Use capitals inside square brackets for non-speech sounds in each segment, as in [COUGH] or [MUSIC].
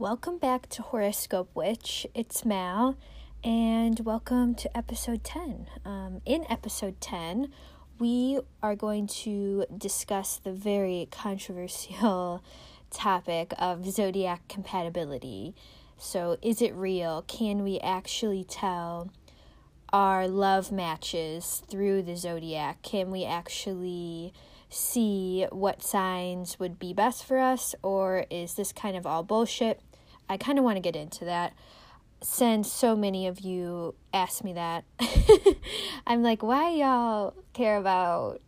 Welcome back to Horoscope Witch. It's Mal, and welcome to episode 10. Um, in episode 10, we are going to discuss the very controversial [LAUGHS] topic of zodiac compatibility. So, is it real? Can we actually tell our love matches through the zodiac? Can we actually see what signs would be best for us, or is this kind of all bullshit? I kind of want to get into that since so many of you ask me that. [LAUGHS] I'm like, why y'all care about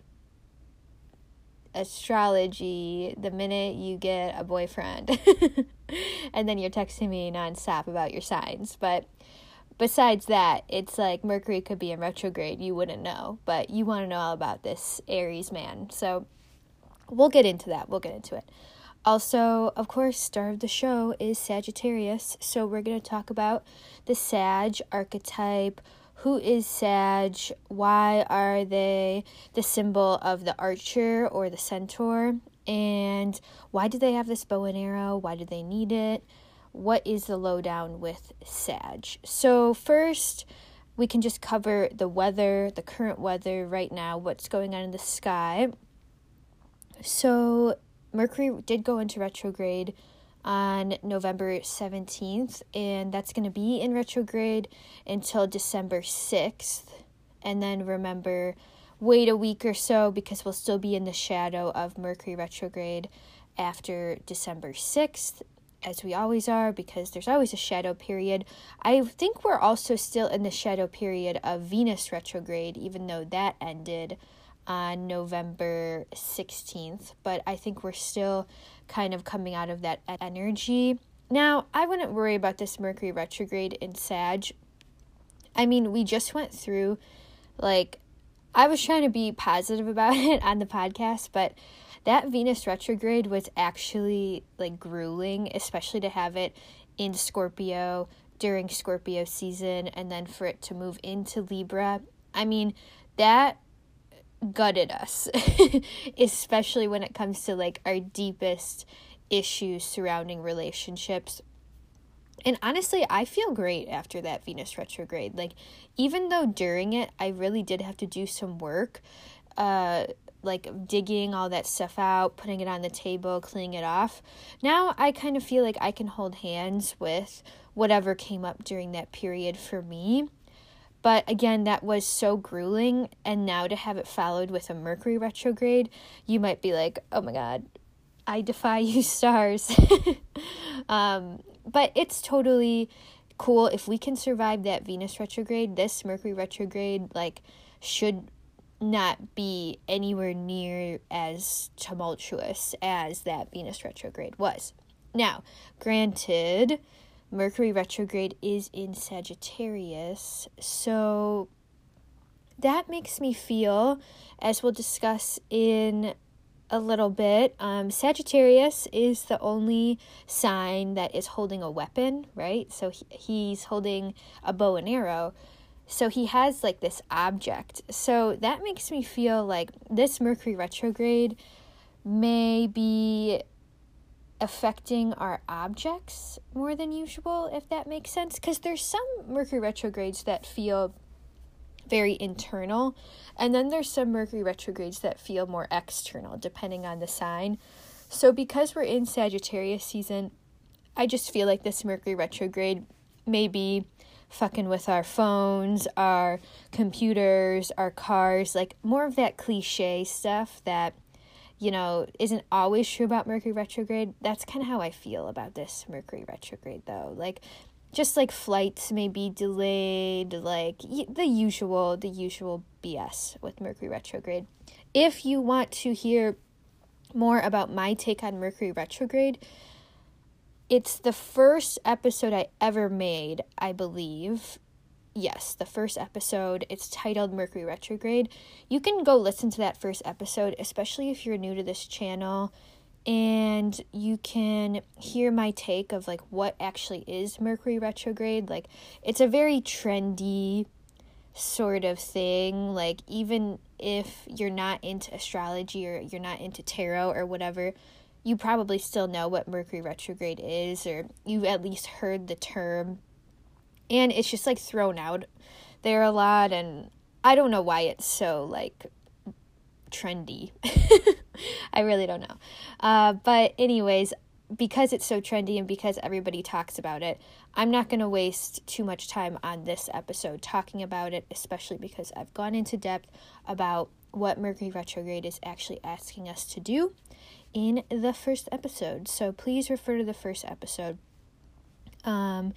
astrology the minute you get a boyfriend? [LAUGHS] and then you're texting me nonstop about your signs. But besides that, it's like Mercury could be in retrograde. You wouldn't know, but you want to know all about this Aries man. So we'll get into that. We'll get into it. Also, of course, star of the show is Sagittarius. So we're going to talk about the Sag archetype. Who is Sag? Why are they the symbol of the archer or the centaur? And why do they have this bow and arrow? Why do they need it? What is the lowdown with Sag? So, first, we can just cover the weather, the current weather right now, what's going on in the sky. So, Mercury did go into retrograde on November 17th, and that's going to be in retrograde until December 6th. And then remember, wait a week or so because we'll still be in the shadow of Mercury retrograde after December 6th, as we always are, because there's always a shadow period. I think we're also still in the shadow period of Venus retrograde, even though that ended on November 16th, but I think we're still kind of coming out of that energy. Now, I wouldn't worry about this Mercury retrograde in Sag. I mean, we just went through, like, I was trying to be positive about [LAUGHS] it on the podcast, but that Venus retrograde was actually like grueling, especially to have it in Scorpio during Scorpio season and then for it to move into Libra. I mean, that gutted us, [LAUGHS] especially when it comes to like our deepest issues surrounding relationships. And honestly, I feel great after that Venus retrograde. Like, even though during it, I really did have to do some work, uh, like digging all that stuff out, putting it on the table, cleaning it off. Now I kind of feel like I can hold hands with whatever came up during that period for me. But again, that was so grueling. And now to have it followed with a Mercury retrograde, you might be like, oh my God, I defy [LAUGHS] you, stars. [LAUGHS] um, but it's totally cool. If we can survive that Venus retrograde, this Mercury retrograde, like, should not be anywhere near as tumultuous as that Venus retrograde was. Now, granted, Mercury retrograde is in Sagittarius. So that makes me feel, as we'll discuss in a little bit, um, Sagittarius is the only sign that is holding a weapon, right? So he, he's holding a bow and arrow. So he has like this object. So that makes me feel like this Mercury retrograde may be affecting our objects more than usual, if that makes sense. Because there's some Mercury retrogrades that feel very internal, and then there's some Mercury retrogrades that feel more external, depending on the sign. So, because we're in Sagittarius season, I just feel like this Mercury retrograde may be fucking with our phones, our computers, our cars, like more of that cliche stuff that you know, isn't always true about Mercury retrograde. That's kind of how I feel about this Mercury retrograde, though. Like, just like flights may be delayed, like the usual, the usual BS with Mercury retrograde. If you want to hear more about my take on Mercury retrograde, it's the first episode I ever made, I believe, yes, the first episode. It's titled Mercury Retrograde. You can go listen to that first episode, especially if you're new to this channel, and you can hear my take of like what actually is Mercury Retrograde. Like, it's a very trendy sort of thing. Like, even if you're not into astrology or you're not into tarot or whatever, you probably still know what Mercury retrograde is, or you've at least heard the term. And it's just like thrown out there a lot, and I don't know why it's so like trendy. [LAUGHS] I really don't know. Uh, but, anyways, because it's so trendy and because everybody talks about it, I'm not going to waste too much time on this episode talking about it, especially because I've gone into depth about what Mercury retrograde is actually asking us to do in the first episode. So please refer to the first episode. Um,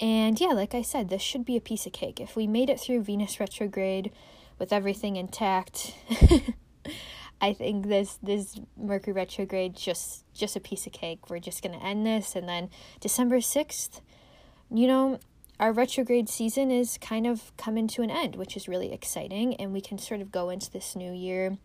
and yeah, like I said, this should be a piece of cake. If we made it through Venus retrograde with everything intact, [LAUGHS] I think this this Mercury retrograde just just a piece of cake. We're just gonna end this, and then December sixth, you know, our retrograde season is kind of coming to an end, which is really exciting, and we can sort of go into this new year.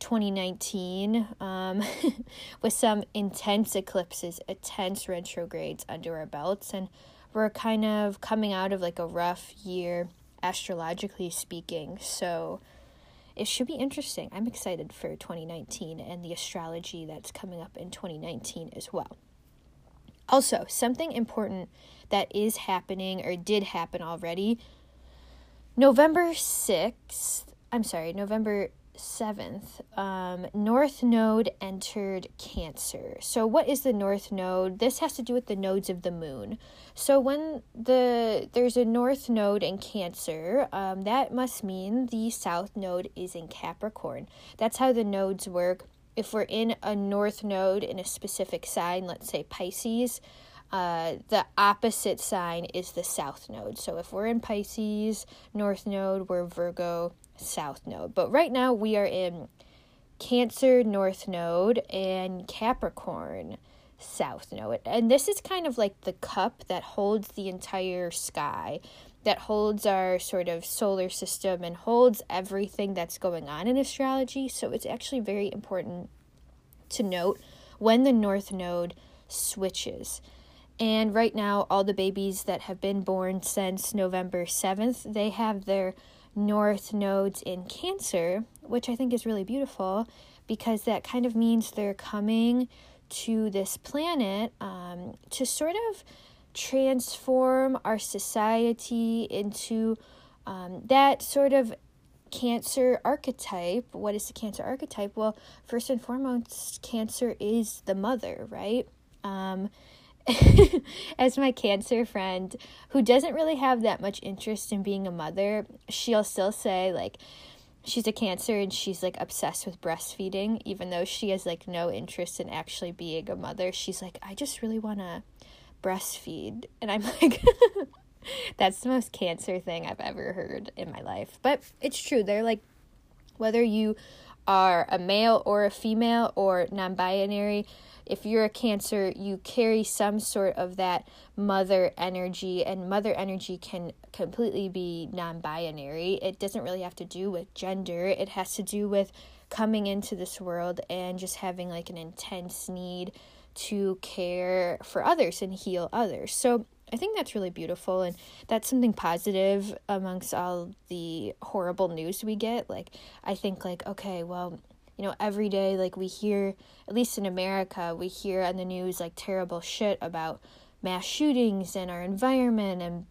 2019 um, [LAUGHS] with some intense eclipses, intense retrogrades under our belts, and we're kind of coming out of like a rough year astrologically speaking. So, it should be interesting. I'm excited for 2019 and the astrology that's coming up in 2019 as well. Also, something important that is happening or did happen already November 6th, I'm sorry, November 7th, um, North Node entered Cancer. So, what is the North Node? This has to do with the nodes of the moon. So, when the there's a North Node in Cancer, um, that must mean the South Node is in Capricorn. That's how the nodes work. If we're in a North Node in a specific sign, let's say Pisces, uh, the opposite sign is the South Node. So, if we're in Pisces, North Node, we're Virgo south node. But right now we are in Cancer north node and Capricorn south node. And this is kind of like the cup that holds the entire sky, that holds our sort of solar system and holds everything that's going on in astrology. So it's actually very important to note when the north node switches. And right now, all the babies that have been born since November 7th, they have their north nodes in Cancer, which I think is really beautiful because that kind of means they're coming to this planet um, to sort of transform our society into um, that sort of cancer archetype. What is the cancer archetype? Well, first and foremost, cancer is the mother, right? Um, as my cancer friend who doesn't really have that much interest in being a mother, she'll still say like she's a cancer and she's like obsessed with breastfeeding even though she has like no interest in actually being a mother. She's like I just really want to breastfeed. And I'm [LAUGHS] like that's the most cancer thing I've ever heard in my life. But it's true. They're like whether you are a male or a female or non-binary, if you're a Cancer, you carry some sort of that mother energy, and mother energy can completely be non binary. It doesn't really have to do with gender, it has to do with coming into this world and just having like an intense need to care for others and heal others. So I think that's really beautiful and that's something positive amongst all the horrible news we get. Like I think like okay, well, you know, every day, like we hear, at least in America, we hear on the news like terrible shit about mass shootings and our environment. And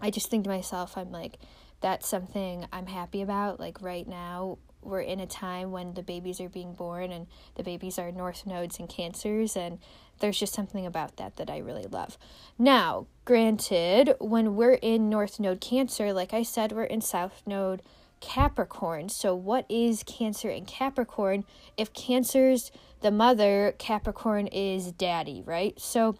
I just think to myself, I'm like, that's something I'm happy about. Like right now, we're in a time when the babies are being born and the babies are north nodes and cancers and there's just something about that that I really love. Now, granted, when we're in north node cancer, like I said, we're in south node Capricorn. So, what is Cancer and Capricorn? If Cancer's the mother, Capricorn is daddy, right? So,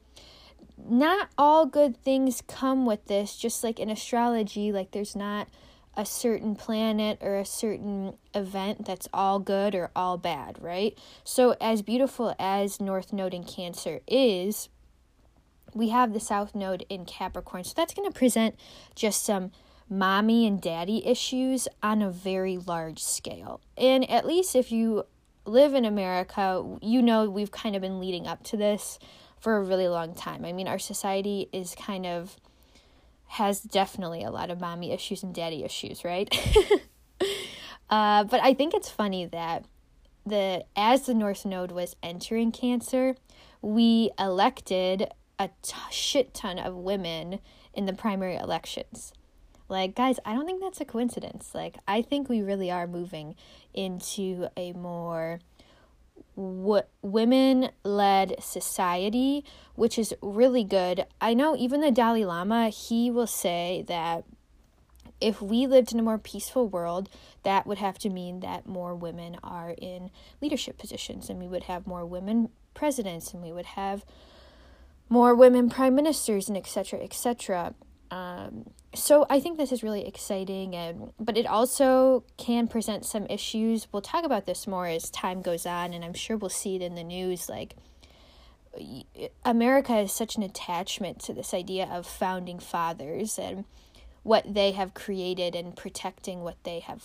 not all good things come with this, just like in astrology, like there's not a certain planet or a certain event that's all good or all bad, right? So, as beautiful as North Node in Cancer is, we have the South Node in Capricorn. So, that's going to present just some mommy and daddy issues on a very large scale. And at least if you live in America, you know we've kind of been leading up to this for a really long time. I mean, our society is kind of has definitely a lot of mommy issues and daddy issues, right? [LAUGHS] uh, but I think it's funny that the as the North Node was entering Cancer, we elected a t- shit ton of women in the primary elections. Like, guys, I don't think that's a coincidence. Like, I think we really are moving into a more w- women led society, which is really good. I know even the Dalai Lama, he will say that if we lived in a more peaceful world, that would have to mean that more women are in leadership positions and we would have more women presidents and we would have more women prime ministers and etc etc um, so i think this is really exciting and but it also can present some issues we'll talk about this more as time goes on and i'm sure we'll see it in the news like america has such an attachment to this idea of founding fathers and what they have created and protecting what they have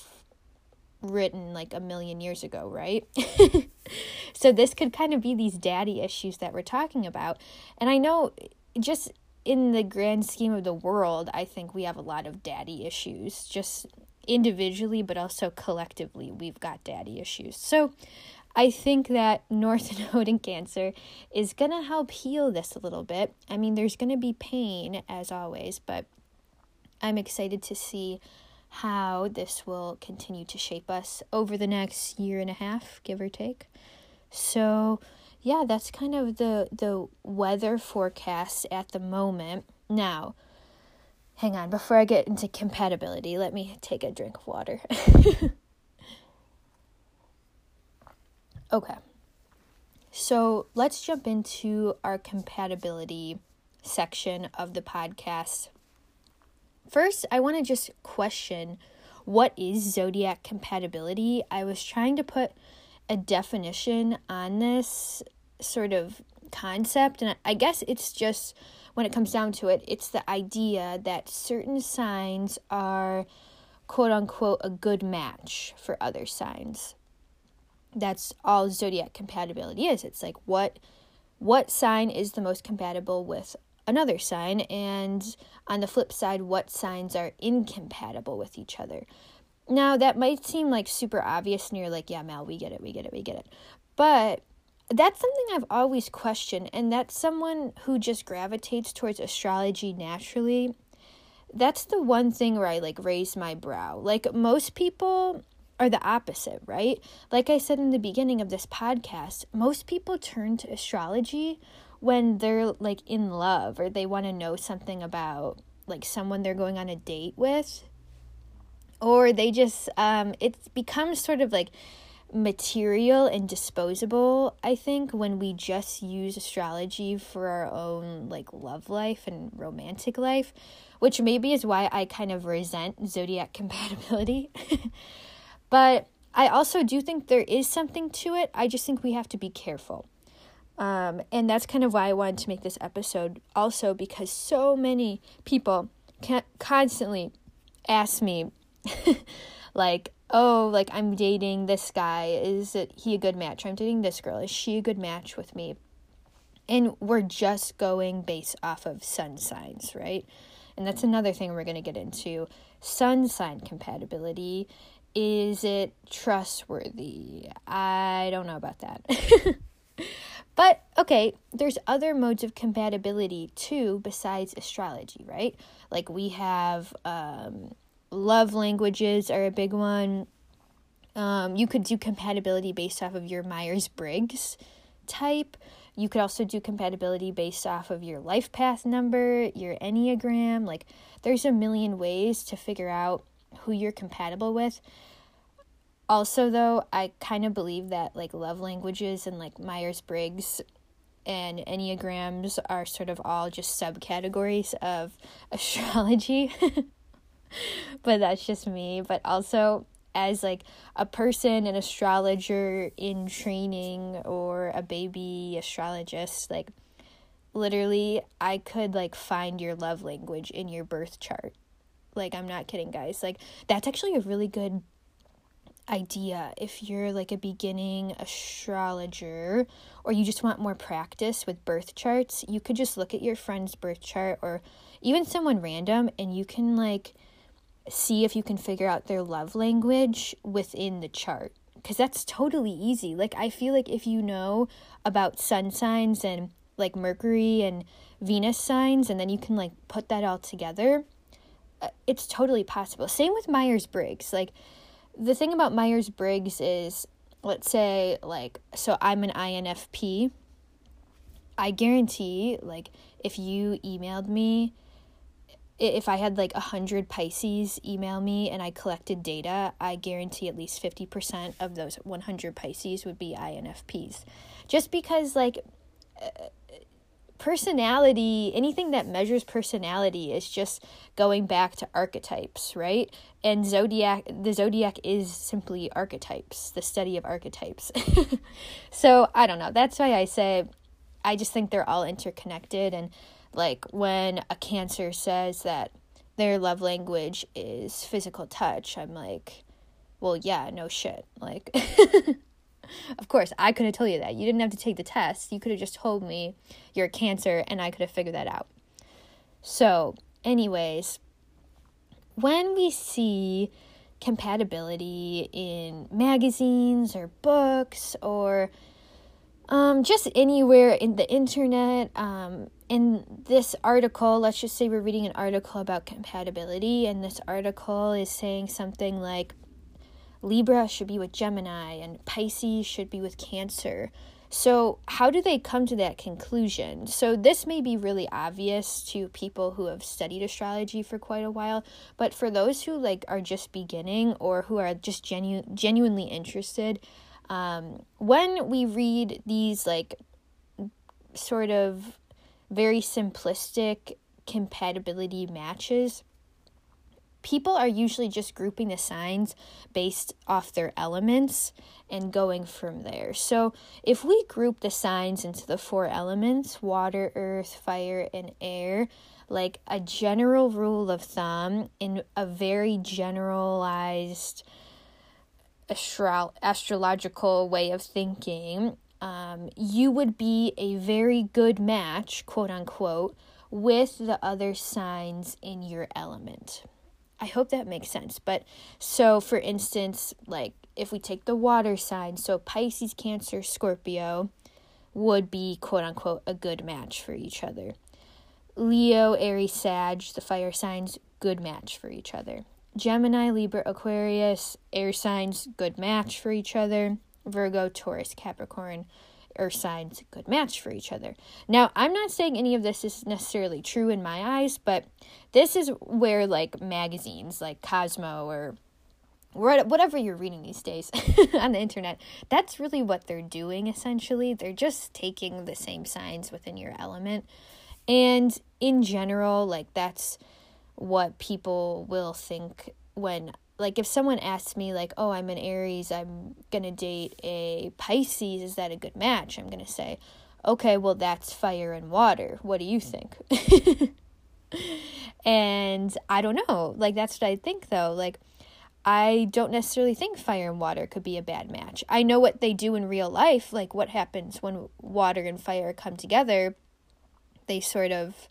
written like a million years ago, right? [LAUGHS] so this could kind of be these daddy issues that we're talking about. And I know just in the grand scheme of the world, I think we have a lot of daddy issues, just individually, but also collectively, we've got daddy issues. So I think that [LAUGHS] North Node and Cancer is going to help heal this a little bit. I mean, there's going to be pain as always, but I'm excited to see how this will continue to shape us over the next year and a half, give or take. So, yeah, that's kind of the the weather forecast at the moment. Now, hang on, before I get into compatibility, let me take a drink of water. [LAUGHS] okay. So, let's jump into our compatibility section of the podcast. First, I want to just question what is zodiac compatibility. I was trying to put a definition on this sort of concept, and I guess it's just when it comes down to it, it's the idea that certain signs are quote unquote a good match for other signs. That's all zodiac compatibility is. It's like what what sign is the most compatible with another sign, and on the flip side, what signs are incompatible with each other. Now, that might seem like super obvious, and you're like, yeah, Mal, we get it, we get it, we get it. But that's something I've always questioned, and that's someone who just gravitates towards astrology naturally. That's the one thing where I like raise my brow. Like, most people are the opposite, right? Like I said in the beginning of this podcast, most people turn to astrology when they're like in love or they want to know something about like someone they're going on a date with or they just um it becomes sort of like material and disposable i think when we just use astrology for our own like love life and romantic life which maybe is why i kind of resent zodiac [LAUGHS] compatibility. [LAUGHS] But i also do think there is something to it. I just think we have to be careful. Um, and that's kind of why I wanted to make this episode also because so many people can constantly ask me, [LAUGHS] like, oh, like I'm dating this guy. Is it he a good match? I'm dating this girl. Is she a good match with me? And we're just going based off of sun signs, right? And that's another thing we're going to get into. Sun sign compatibility. Is it trustworthy? I don't know about that. [LAUGHS] But okay, there's other modes of compatibility too besides astrology, right? Like we have um, love languages are a big one. Um, you could do compatibility based off of your Myers Briggs type. You could also do compatibility based off of your life path number, your Enneagram. Like, there's a million ways to figure out who you're compatible with also though i kind of believe that like love languages and like myers-briggs and enneagrams are sort of all just subcategories of [LAUGHS] astrology [LAUGHS] [LAUGHS] but that's just me. But also as like a person an astrologer in training or a baby astrologist like literally i could like find your love language in your birth chart. Like i'm not kidding guys. Like that's actually a really good idea. If you're like a beginning astrologer or you just want more practice with birth charts you could just look at your friend's birth chart or even someone random and you can like see if you can figure out their love language within the chart because that's totally easy. Like, I feel like if you know about sun signs and like Mercury and Venus signs, and then you can like put that all together, uh, it's totally possible. Same with Myers Briggs. Like, the thing about Myers Briggs is, let's say, like, so I'm an INFP. I guarantee, like, if you emailed me if I had like a hundred Pisces email me and I collected data, I guarantee at least fifty percent of those one hundred Pisces would be INFPs, just because like uh, personality, anything that measures personality is just going back to archetypes, right? And zodiac, the zodiac is simply archetypes, the study of archetypes. [LAUGHS] so I don't know. That's why I say I just think they're all interconnected and like when a cancer says that their love language is physical touch, I'm like, well, yeah, no shit. Like, [LAUGHS] of course, I could have told you that. You didn't have to take the test. You could have just told me you're a cancer and I could have figured that out. So, anyways, when we see compatibility in magazines or books or um, just anywhere in the internet. Um, in this article, let's just say we're reading an article about compatibility, and this article is saying something like Libra should be with Gemini and Pisces should be with Cancer. So, how do they come to that conclusion? So, this may be really obvious to people who have studied astrology for quite a while, but for those who like are just beginning or who are just genu- genuinely interested, um, when we read these like sort of very simplistic compatibility matches, people are usually just grouping the signs based off their elements and going from there. So, if we group the signs into the four elements water, earth, fire, and air like a general rule of thumb in a very generalized astro- astrological way of thinking, um, you would be a very good match, quote unquote, with the other signs in your element. I hope that makes sense. But so, for instance, like if we take the water sign, so Pisces, Cancer, Scorpio would be quote unquote a good match for each other. Leo, Aries, Sag, the fire signs, good match for each other. Gemini, Libra, Aquarius, air signs, good match for each other. Virgo, Taurus, Capricorn, air signs, good match for each other. Now, I'm not saying any of this is necessarily true in my eyes, but this is where like magazines like Cosmo or whatever you're reading these days [LAUGHS] on the internet, that's really what they're doing essentially. They're just taking the same signs within your element. And in general, like that's what people will think when like if someone asks me like oh i'm an aries i'm gonna date a pisces is that a good match? I'm gonna say okay well that's fire and water. What do you think? [LAUGHS] And i don't know. Like that's what i think though. Like i don't necessarily think fire and water could be a bad match. I know what they do in real life like what happens when water and fire come together. They sort of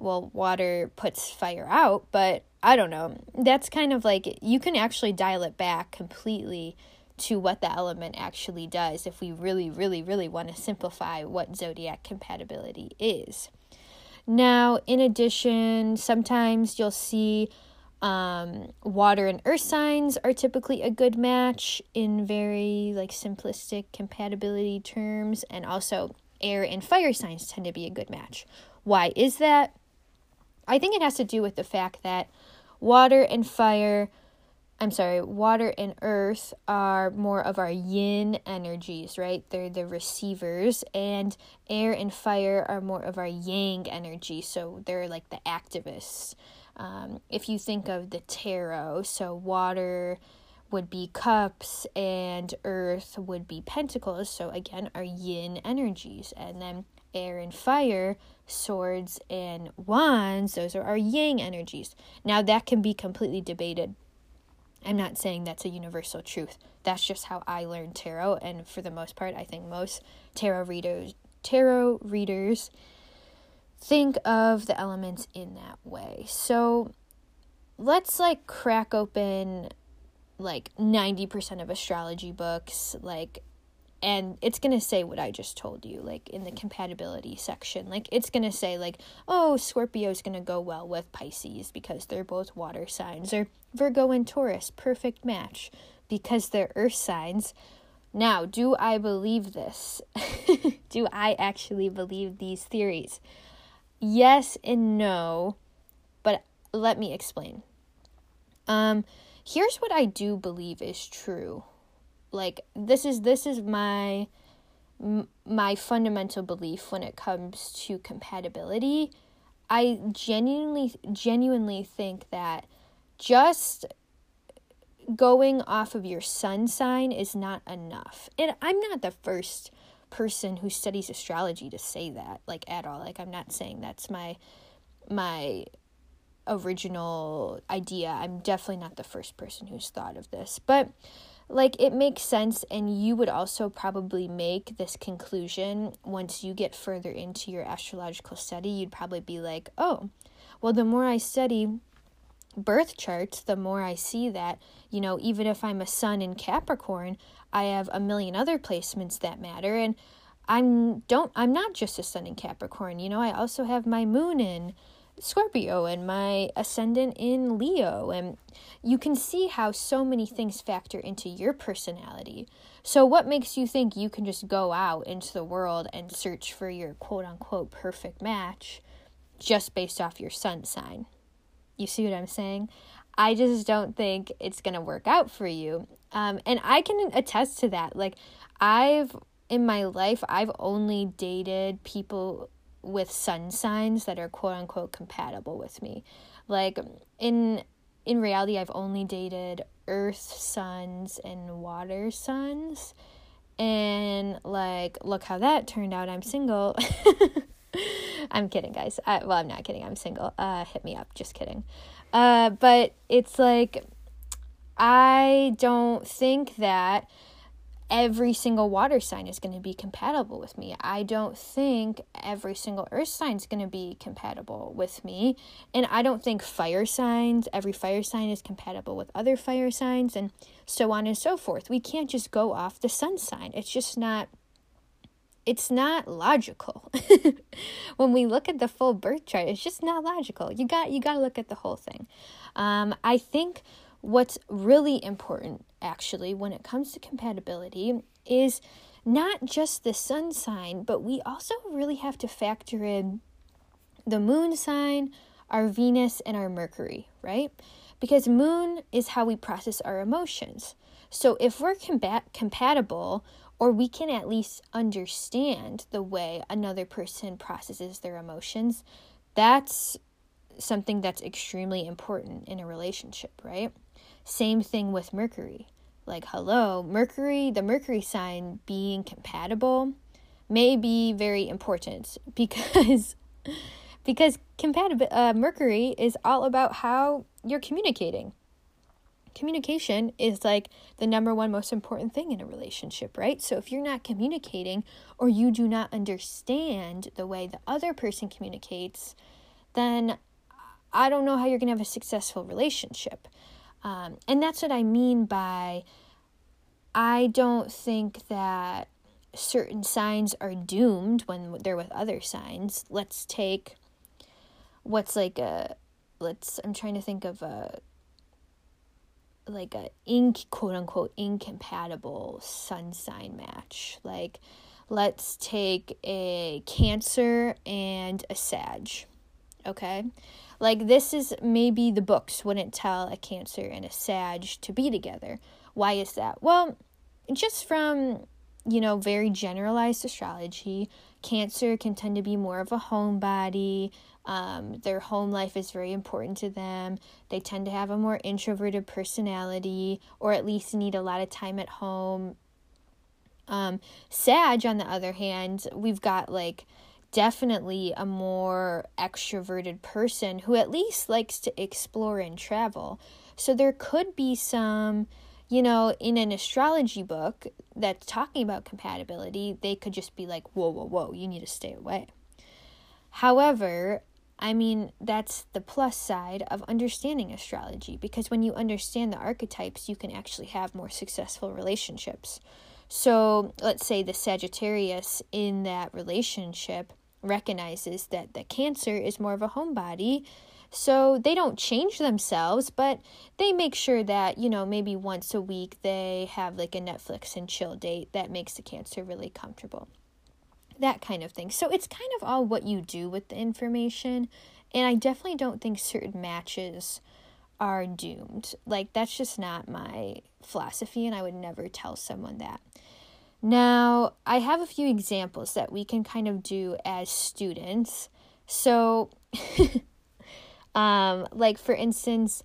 well, water puts fire out, but I don't know. That's kind of like you can actually dial it back completely to what the element actually does if we really, really, really want to simplify what zodiac compatibility is. Now, in addition, sometimes you'll see um, water and earth signs are typically a good match in very like simplistic compatibility terms, and also air and fire signs tend to be a good match. Why is that? I think it has to do with the fact that water and fire, I'm sorry, water and earth are more of our yin energies, right? They're the receivers, and air and fire are more of our yang energy, so they're like the activists. Um, if you think of the tarot, so water would be cups and earth would be pentacles, so again, our yin energies, and then air and fire, swords and wands, those are our yang energies. Now, that can be completely debated. I'm not saying that's a universal truth. That's just how I learned tarot, and for the most part, I think most tarot readers tarot readers think of the elements in that way. So, let's like crack open like 90% of astrology books like and it's going to say what I just told you like in the compatibility section. Like it's going to say like oh Scorpio is going to go well with Pisces because they're both water signs or Virgo and Taurus perfect match because they're earth signs. Now do I believe this? [LAUGHS] Do I actually believe these theories? Yes and no but let me explain. Um here's what I do believe is true like this is this is my my fundamental belief when it comes to compatibility. I genuinely genuinely think that just going off of your sun sign is not enough. And i'm not the first person who studies astrology to say that like at all. Like i'm not saying that's my my original idea. I'm definitely not the first person who's thought of this. But like it makes sense and you would also probably make this conclusion once you get further into your astrological study you'd probably be like oh well the more i study birth charts the more i see that you know even if i'm a sun in capricorn i have a million other placements that matter and i'm don't i'm not just a sun in capricorn you know i also have my moon in Scorpio and my ascendant in Leo. And you can see how so many things factor into your personality. So, what makes you think you can just go out into the world and search for your quote unquote perfect match just based off your sun sign? You see what I'm saying? I just don't think it's going to work out for you. Um, and I can attest to that. Like, I've, in my life, I've only dated people with sun signs that are quote unquote compatible with me. Like in in reality I've only dated earth suns and water suns. And like look how that turned out. I'm single. [LAUGHS] I'm kidding, guys. I, well, I'm not kidding. I'm single. Uh hit me up. Just kidding. Uh but it's like I don't think that every single water sign is going to be compatible with me. I don't think every single earth sign is going to be compatible with me. And I don't think fire signs, every fire sign is compatible with other fire signs, and so on and so forth. We can't just go off the sun sign. It's just not. It's not logical. [LAUGHS] when we look at the full birth chart, it's just not logical. You got you got to look at the whole thing. Um, I think what's really important actually when it comes to compatibility is not just the sun sign, but we also really have to factor in the moon sign, our Venus, and our Mercury, right? Because moon is how we process our emotions. So if we're combat- compatible, or we can at least understand the way another person processes their emotions, that's something that's extremely important in a relationship, right? Same thing with Mercury. Like, hello, Mercury, the Mercury sign being compatible may be very important [LAUGHS] because because compatible uh, Mercury is all about how you're communicating. Communication is like the number one most important thing in a relationship, right? So if you're not communicating or you do not understand the way the other person communicates, then I don't know how you're going to have a successful relationship. Um, and that's what I mean by I don't think that certain signs are doomed when they're with other signs. Let's take what's like a let's I'm trying to think of a like a ink quote unquote incompatible sun sign match. Like let's take a cancer and a sag. Okay? Like, this is maybe the books wouldn't tell a Cancer and a Sag to be together. Why is that? Well, just from, you know, very generalized astrology, Cancer can tend to be more of a homebody. Um, their home life is very important to them. They tend to have a more introverted personality, or at least need a lot of time at home. Um, Sag, on the other hand, we've got like definitely a more extroverted person who at least likes to explore and travel. So there could be some, you know, in an astrology book that's talking about compatibility, they could just be like, whoa, whoa, whoa, you need to stay away. However, I mean, that's the plus side of understanding astrology because when you understand the archetypes, you can actually have more successful relationships. So, let's say the Sagittarius in that relationship recognizes that the Cancer is more of a homebody. So, they don't change themselves, but they make sure that, you know, maybe once a week they have like a Netflix and chill date that makes the Cancer really comfortable that kind of thing. So it's kind of all what you do with the information. And I definitely don't think certain matches are doomed. Like, that's just not my philosophy, and I would never tell someone that. Now, I have a few examples that we can kind of do as students. So, [LAUGHS] um, like for instance,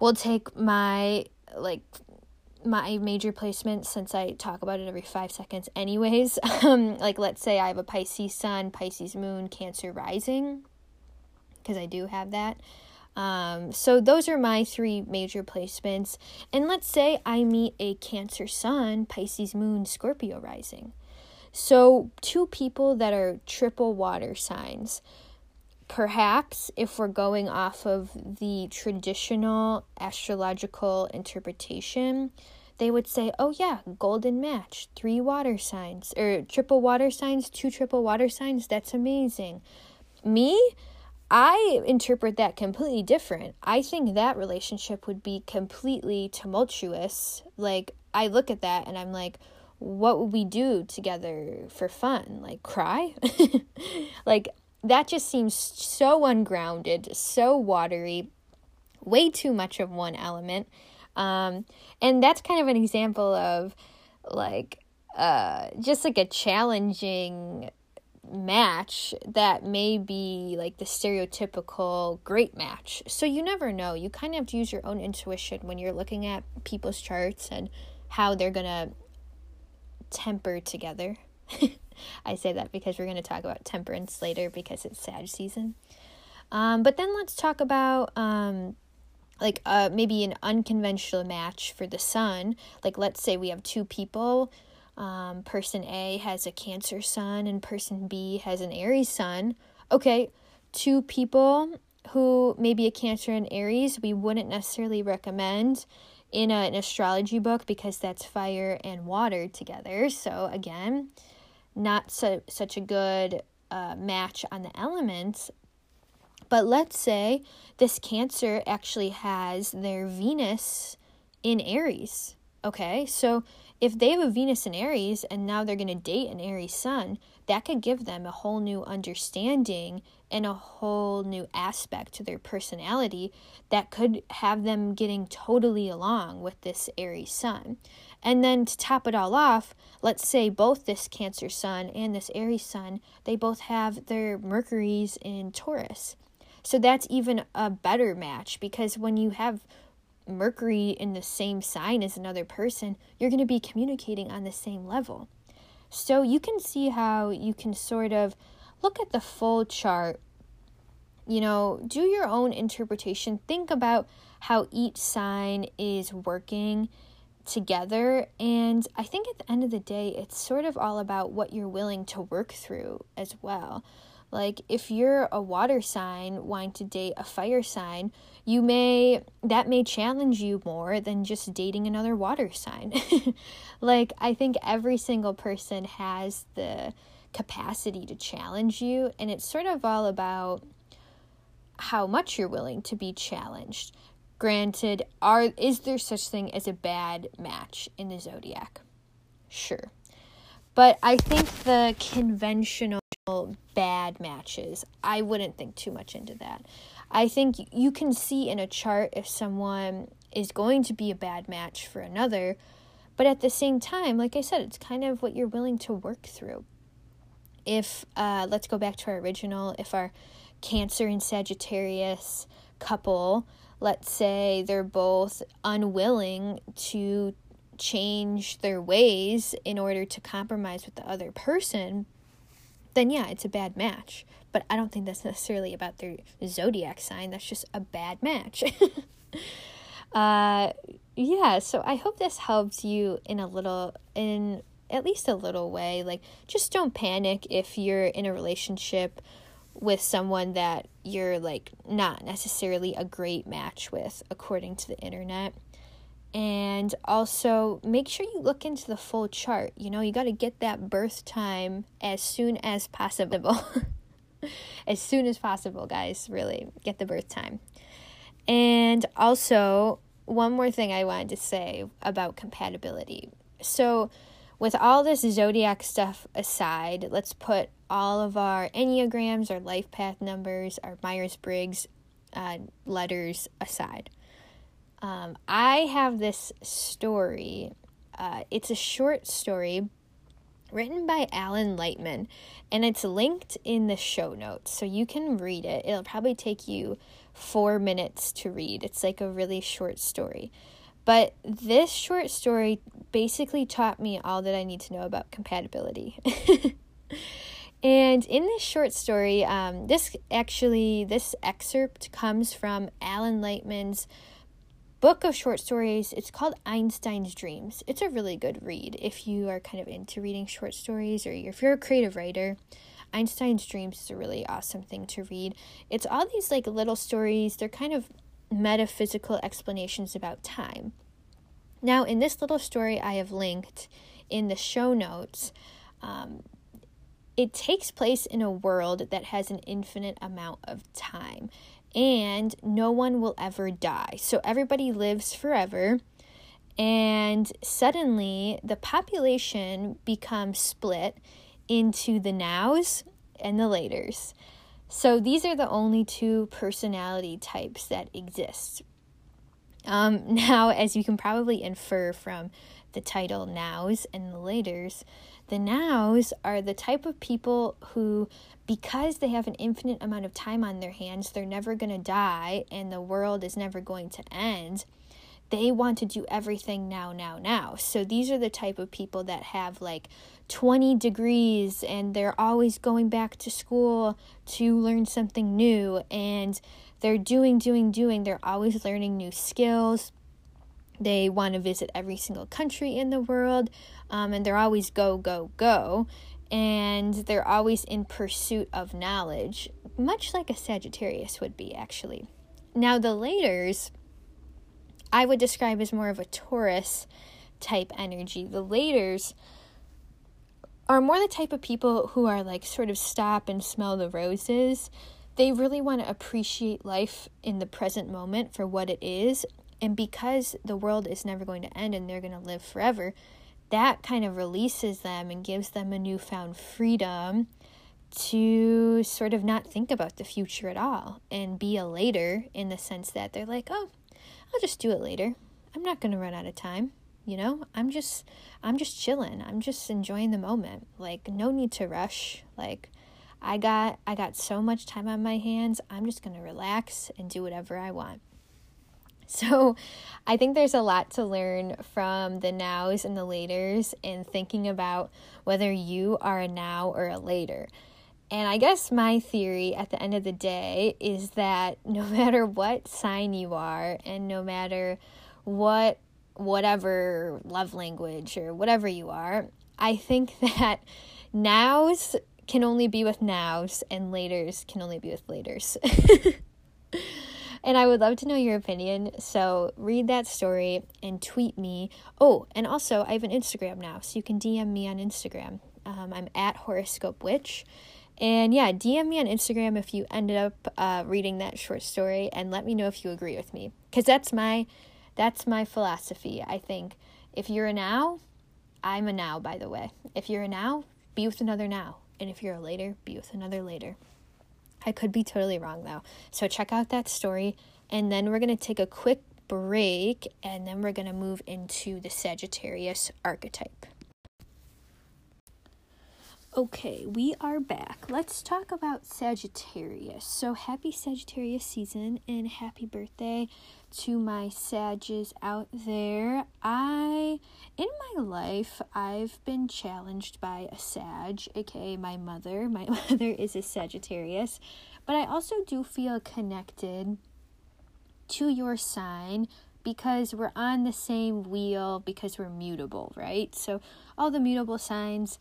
we'll take my like my major placement since I talk about it every five seconds, anyways. [LAUGHS] Um, like, let's say I have a Pisces sun, Pisces moon, Cancer rising, because I do have that. Um, so, those are my three major placements. And let's say I meet a Cancer sun, Pisces moon, Scorpio rising. So, two people that are triple water signs perhaps if we're going off of the traditional astrological interpretation, they would say, oh, yeah, golden match, three water signs, or triple water signs, two triple water signs. That's amazing. Me, I interpret that completely different. I think that relationship would be completely tumultuous. Like, I look at that and I'm like, what would we do together for fun? Like, cry? [LAUGHS] like, that just seems so ungrounded, so watery, way too much of one element. Um, and that's kind of an example of like uh, just like a challenging match that may be like the stereotypical great match. So you never know. You kind of have to use your own intuition when you're looking at people's charts and how they're going to temper together. [LAUGHS] I say that because we're going to talk about temperance later because it's Sag season. Um, but then let's talk about um, like uh, maybe an unconventional match for the sun. Like let's say we have two people. Um, person A has a Cancer sun and person B has an Aries sun. Okay, two people who maybe a Cancer and Aries we wouldn't necessarily recommend in a, an astrology book because that's fire and water together. So again, not so such a good uh, match on the elements. But let's say this Cancer actually has their Venus in Aries. Okay, so if they have a Venus in Aries and now they're going to date an Aries sun, that could give them a whole new understanding and a whole new aspect to their personality that could have them getting totally along with this Aries sun. And then to top it all off, let's say both this Cancer sun and this Aries sun, they both have their Mercury's in Taurus. So that's even a better match because when you have Mercury in the same sign as another person, you're going to be communicating on the same level. So you can see how you can sort of look at the full chart, you know, do your own interpretation, think about how each sign is working together. And I think at the end of the day, it's sort of all about what you're willing to work through as well. Like if you're a water sign wanting to date a fire sign, you may that may challenge you more than just dating another water sign. [LAUGHS] like I think every single person has the capacity to challenge you and it's sort of all about how much you're willing to be challenged. Granted, are is there such thing as a bad match in the zodiac? Sure. But I think the conventional bad matches, I wouldn't think too much into that. I think you can see in a chart if someone is going to be a bad match for another, but at the same time, like I said, it's kind of what you're willing to work through. If, uh, let's go back to our original, if our Cancer and Sagittarius couple, let's say they're both unwilling to change their ways in order to compromise with the other person, then yeah, it's a bad match. But I don't think that's necessarily about their zodiac sign. That's just a bad match. [LAUGHS] uh, yeah, so I hope this helps you in a little, in at least a little way. Like, just don't panic if you're in a relationship with someone that you're like not necessarily a great match with according to the internet. And also make sure you look into the full chart. You know, you got to get that birth time as soon as possible. [LAUGHS] as soon as possible, guys, really. Get the birth time. And also, one more thing I wanted to say about compatibility. So, with all this zodiac stuff aside, let's put all of our enneagrams, our life path numbers, our Myers Briggs uh, letters aside. Um, I have this story. Uh, it's a short story written by Alan Lightman, and it's linked in the show notes, so you can read it. It'll probably take you four minutes to read. It's like a really short story. But this short story basically taught me all that I need to know about compatibility. [LAUGHS] and in this short story, um, this actually, this excerpt comes from Alan Lightman's book of short stories. It's called Einstein's Dreams. It's a really good read if you are kind of into reading short stories or if you're a creative writer. Einstein's Dreams is a really awesome thing to read. It's all these like little stories. They're kind of metaphysical explanations about time. Now, in this little story I have linked in the show notes, um, it takes place in a world that has an infinite amount of time and no one will ever die. So everybody lives forever. And suddenly the population becomes split into the nows and the laters. So these are the only two personality types that exist. Um, [LAUGHS] now, as you can probably infer from the title Nows and the Laters, the Nows are the type of people who, because they have an infinite amount of time on their hands, they're never going to die and the world is never going to end they want to do everything now, now, now. So these are the type of people that have like 20 degrees and they're always going back to school to learn something new and they're doing, doing, doing. They're always learning new skills. They want to visit every single country in the world um, and they're always go, go, go. And they're always in pursuit of knowledge, much like a Sagittarius would be, actually. Now, the laters I would describe as more of a Taurus type energy. The laters are more the type of people who are like sort of stop and smell the roses. They really want to appreciate life in the present moment for what it is. And because the world is never going to end and they're going to live forever, that kind of releases them and gives them a newfound freedom to sort of not think about the future at all and be a later in the sense that they're like, oh, I'll just do it later. I'm not going to run out of time, you know? I'm just I'm just chilling. I'm just enjoying the moment. Like no need to rush. Like I got I got so much time on my hands. I'm just going to relax and do whatever I want. [LAUGHS] So, I think there's a lot to learn from the nows and the laters and thinking about whether you are a now or a later. And I guess my theory at the end of the day is that [LAUGHS] no matter what sign you are, and no matter what, whatever love language or whatever you are, I think [LAUGHS] that nows can only be with nows and laters can only be with laters. And I would love to know your opinion. So read that story and tweet me. Oh, and also I have an Instagram now, so you can DM me on Instagram. Um, I'm at Horoscope Witch. And yeah, DM me on Instagram if you ended up uh, reading that short story and let me know if you agree with me. Because that's my that's my philosophy. I think if you're a now, I'm a now, by the way. If you're a now, be with another now. And if you're a later, be with another later. I could be totally wrong though. So check out that story. And then we're going to take a quick break and then we're going to move into the Sagittarius archetype. Okay, we are back. Let's talk about Sagittarius. So, happy Sagittarius season and happy birthday to my Sages out there. I, in my life, I've been challenged by a Sag, aka my mother. [LAUGHS] My mother is a Sagittarius, but I also do feel connected to your sign because we're on the same wheel because we're mutable, right? So, all the mutable signs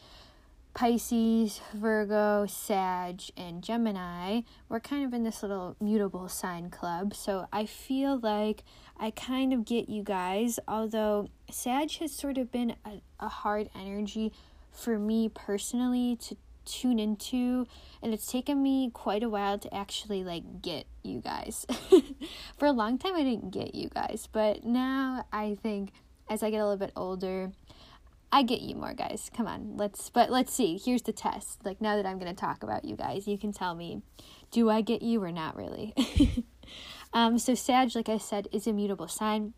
Pisces, Virgo, Sag, and Gemini, we're kind of in this little mutable sign club. So I feel like I kind of get you guys, although Sag has sort of been a, a hard energy for me personally to tune into and it's taken me quite a while to actually like get you guys. [LAUGHS] for a long time I didn't get you guys, but now I think as I get a little bit older, I get you more guys. Come on. Let's but let's see. Here's the test. Like now that I'm to talk about you guys, you can tell me do I get you or not really? [LAUGHS] um so Sag like I said is a mutable sign.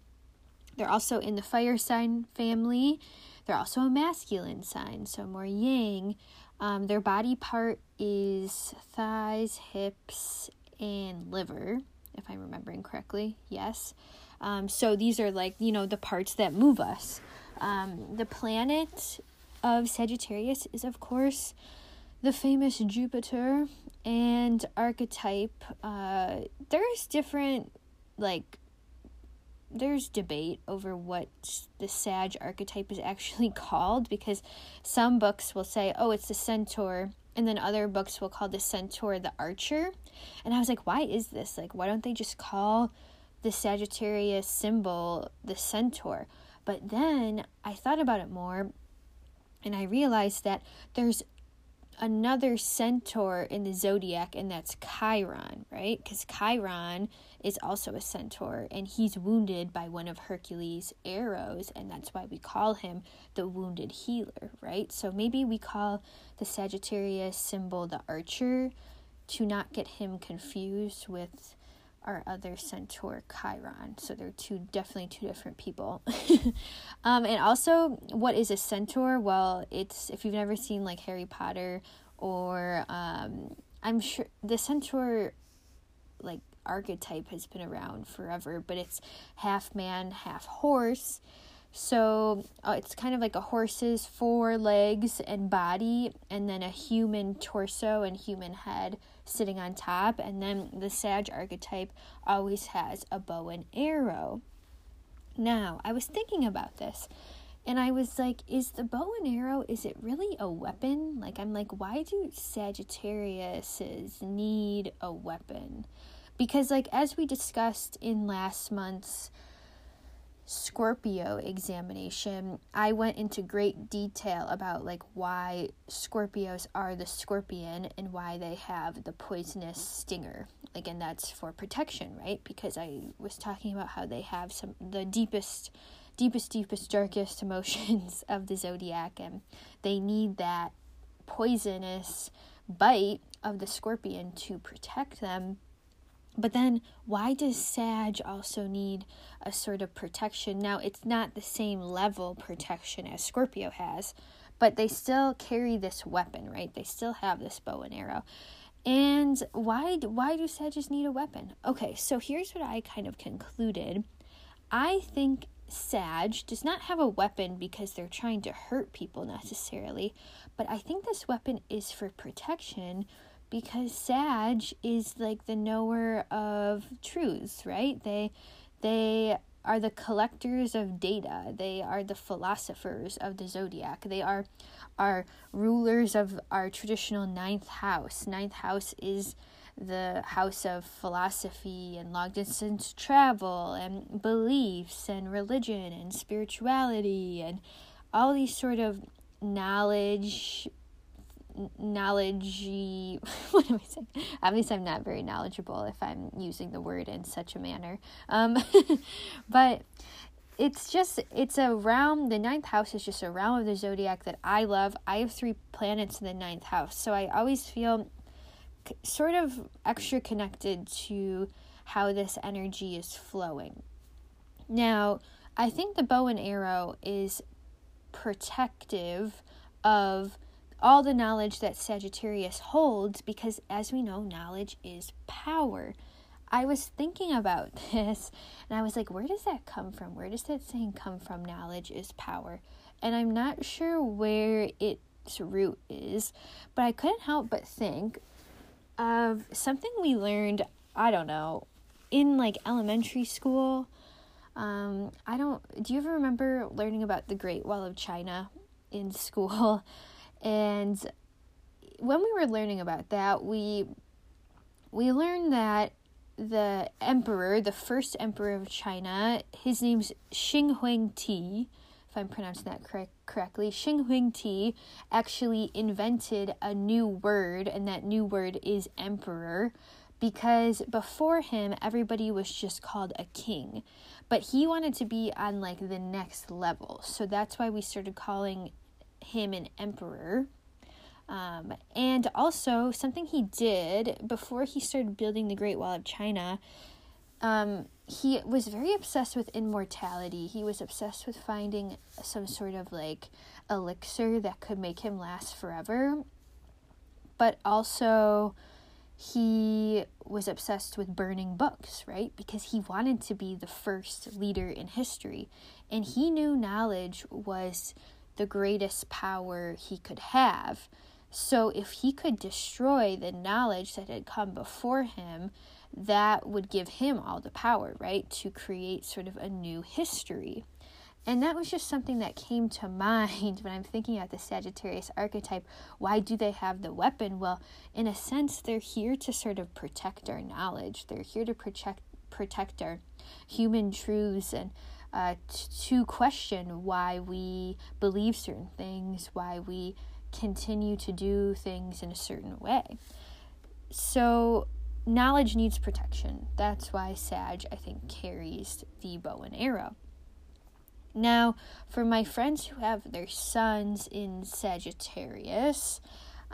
They're also in the fire sign family. They're also a masculine sign, so more yang. Um, their body part is thighs, hips, and liver, if I'm remembering correctly. Yes. Um, so these are like, you know, the parts that move us. Um, the planet of Sagittarius is, of course, the famous Jupiter and archetype. Uh, there's different, like, there's debate over what the Sag archetype is actually [LAUGHS] called because some books will say, oh, it's the centaur, and then other books will call the centaur the archer. And I was like, why is this? Like, why don't they just call the Sagittarius symbol the centaur? But then I thought about it more and I realized that there's another centaur in the zodiac, and that's Chiron, right? Because Chiron is also a centaur, and he's wounded by one of Hercules' arrows, and that's why we call him the wounded healer, right? So maybe we call the Sagittarius symbol the archer to not get him confused with our other centaur chiron. So they're two definitely two different people. [LAUGHS] Um, and also what is a centaur? Well it's if you've never seen like harry potter or um, i'm sure the centaur like archetype has been around forever but it's half man half horse. So uh, it's kind of like a horse's four legs and body, and then a human torso and human head sitting on top. And then the Sag archetype always has a bow and arrow. Now, I was thinking about this and I was like, is the bow and arrow, is it really a weapon? Like, I'm like, why do Sagittariuses need a weapon? Because, like, as we discussed in last month's Scorpio examination, I went into great detail about like why Scorpios are the scorpion and why they have the poisonous stinger. Again, that's for protection, right? Because I was talking about how they have some the deepest deepest deepest darkest [LAUGHS] emotions of the zodiac and they need that poisonous bite of the scorpion to protect them but then, why does Sag also need a sort of protection? Now, it's not the same level protection as Scorpio has, but they still carry this weapon, right? They still have this bow and arrow. And why why do Sages need a weapon? Okay, so here's what I kind of concluded. I think Sag does not have a weapon because they're trying to hurt people necessarily, but I think this weapon is for protection because Sag is like the knower of truths, right? They they are the collectors of data. They are the philosophers of the zodiac. They are are rulers of our traditional ninth house. Ninth house is the house of philosophy and long distance travel and beliefs and religion and spirituality and all these sort of knowledge knowledge [LAUGHS] what am i saying? At least i'm not very knowledgeable if i'm using the word in such a manner. Um, [LAUGHS] but it's just it's a realm the ninth house is just a realm of the zodiac that i love. I have three planets in the ninth house so i always feel sort of extra connected to how this energy is flowing. Now i think the bow and arrow is protective of all the knowledge that Sagittarius holds because, as we know, knowledge is power. I was thinking about [LAUGHS] this and I was like, where does that come from? Where does that saying come from? Knowledge is power. And I'm not sure where its root is, but I couldn't help but think of something we learned, I don't know, in like elementary school. Um, I don't, do you ever remember learning about the Great Wall of China in [LAUGHS] school? And when we were learning about that, we we learned that the emperor, the first emperor of China, his name's Xing Huangdi, if I'm pronouncing that correct, correctly. Xing Huangdi actually invented a new word, and that new word is emperor, because before him, everybody was just called a king. But he wanted to be on like the next level. So that's why we started calling him an emperor. Um, and also, something he did before he started building the Great Wall of China, um, he was very obsessed with immortality. He was obsessed with finding some sort of like elixir that could make him last forever. But also, he was obsessed with burning books, right? Because he wanted to be the first leader in history. And he knew knowledge was the greatest power he could have. So if he could destroy the knowledge that had come before him, that would give him all the power, right, to create sort of a new history. And that was just something that came to [LAUGHS] mind when I'm thinking about the Sagittarius archetype. Why do they have the weapon? Well, in a sense, they're here to sort of protect our knowledge. They're here to protect protect our human truths and uh, t- to question why we believe certain things, why we continue to do things in a certain way. So, knowledge needs protection. That's why Sag, I think, carries the bow and arrow. Now, for my friends who have their suns in Sagittarius,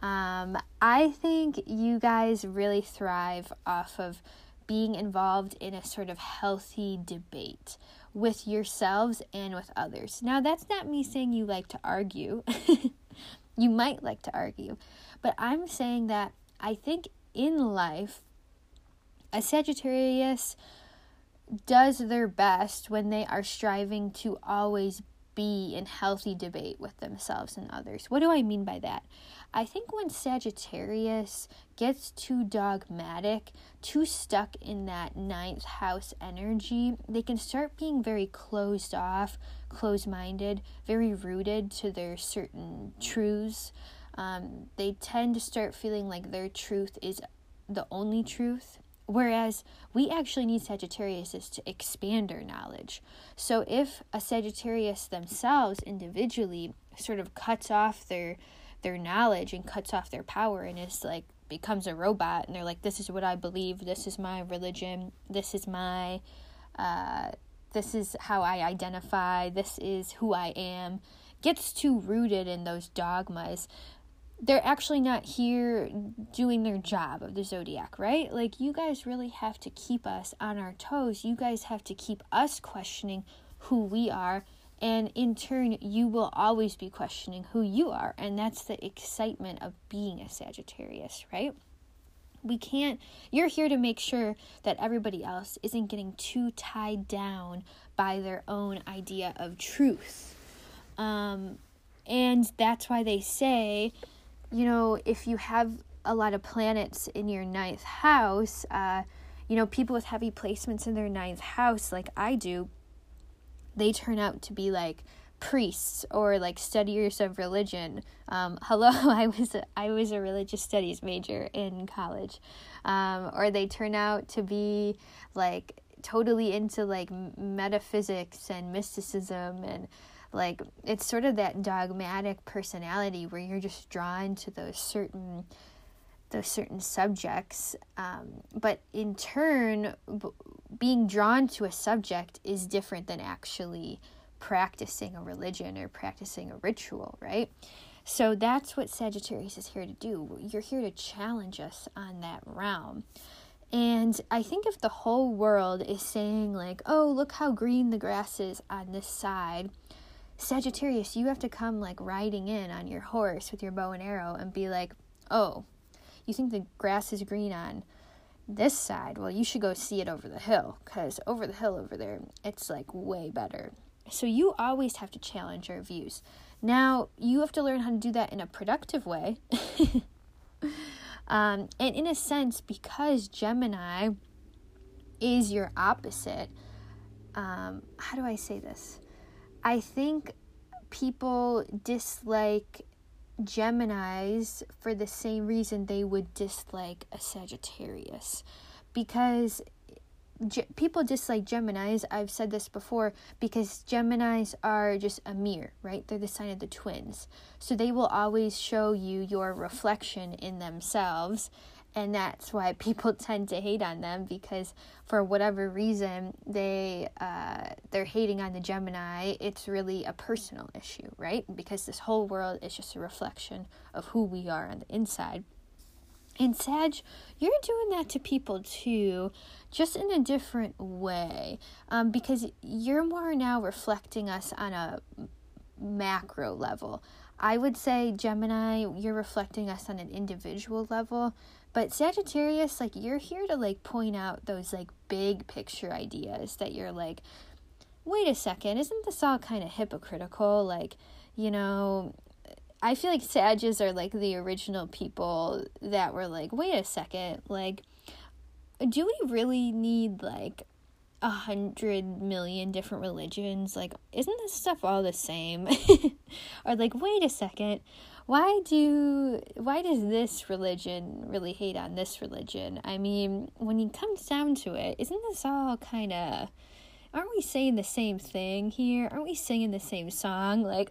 um, I think you guys really thrive off of being involved in a sort of healthy debate with yourselves and with others. Now, that's not me saying you like to argue. [LAUGHS] You might like to argue, but I'm saying that I think in life, a Sagittarius does their best when they are striving to always be in healthy debate with themselves and others. What do I mean by that? I think when Sagittarius gets too dogmatic, too stuck in that ninth house energy, they can start being very closed off, closed minded, very rooted to their certain truths. Um, they tend to start feeling like their truth is the only truth. Whereas we actually need Sagittarius to expand our knowledge. So if a Sagittarius themselves individually sort of cuts off their their knowledge and cuts off their power and is like becomes a robot and they're like this is what i believe. This is my religion. This is my uh, this is how i identify. This is who i am. Gets too rooted in those dogmas. They're actually not here doing their job of the zodiac, right? Like, you guys really have to keep us on our toes. You guys have to keep us questioning who we are and in turn, you will always be questioning who you are. And that's the excitement of being a Sagittarius, right? We can't, you're here to make sure that everybody else isn't getting too tied down by their own idea of truth. Um, and that's why they say, you know, if you have a lot of planets in your ninth house, uh, you know, people with heavy placements in their ninth house, like I do, they turn out to be like priests or like studiers of religion. Um, [LAUGHS] hello, I was a, I was a religious studies major in college, um, or they turn out to be like totally into like metaphysics and mysticism and like it's sort of that dogmatic personality where you're just drawn to those certain those certain subjects um, but in turn b- being drawn to a subject is different than actually practicing a religion or practicing a ritual, right? So that's what Sagittarius is here to do. You're here to challenge us on that realm. And I think if the whole world is saying, like, oh, look how green the grass is on this side, Sagittarius, you have to come like riding in on your horse with your bow and arrow and be like, oh, you think the grass is green on this side, well, you should go see it over the hill because over the hill over there, it's like way better. So you always have to challenge your views. Now, you have to learn how to do that in a productive way. [LAUGHS] um, and in a sense, because Gemini is your opposite, um, how do I say this? I think people dislike Geminis for the same reason they would dislike a Sagittarius because Ge- people dislike Geminis. I've said this before because Geminis are just a mirror, right? They're the sign of the twins. So they will always show you your reflection in themselves. And that's why people [LAUGHS] tend to hate on them because for whatever reason they uh, they're hating on the Gemini. It's really a personal issue, right? Because this whole world is just a reflection of who we are on the inside. And Sag, you're doing that to people too, just in a different way, um, because you're more now reflecting us on a macro level. I would say Gemini, you're reflecting us on an individual level, but Sagittarius, like you're here to like point out those like big picture ideas that you're like, wait a second, isn't this all kind of hypocritical? Like, you know, I feel like Sages are like the original people that were like, wait a second, like, do we really need like a hundred million different religions? Like, isn't this stuff all the same? [LAUGHS] or like, wait a second, why do why does this religion really hate on this religion? I mean, when it comes down to it, isn't this all kind of aren't we saying the same thing here? Aren't we singing the same song? Like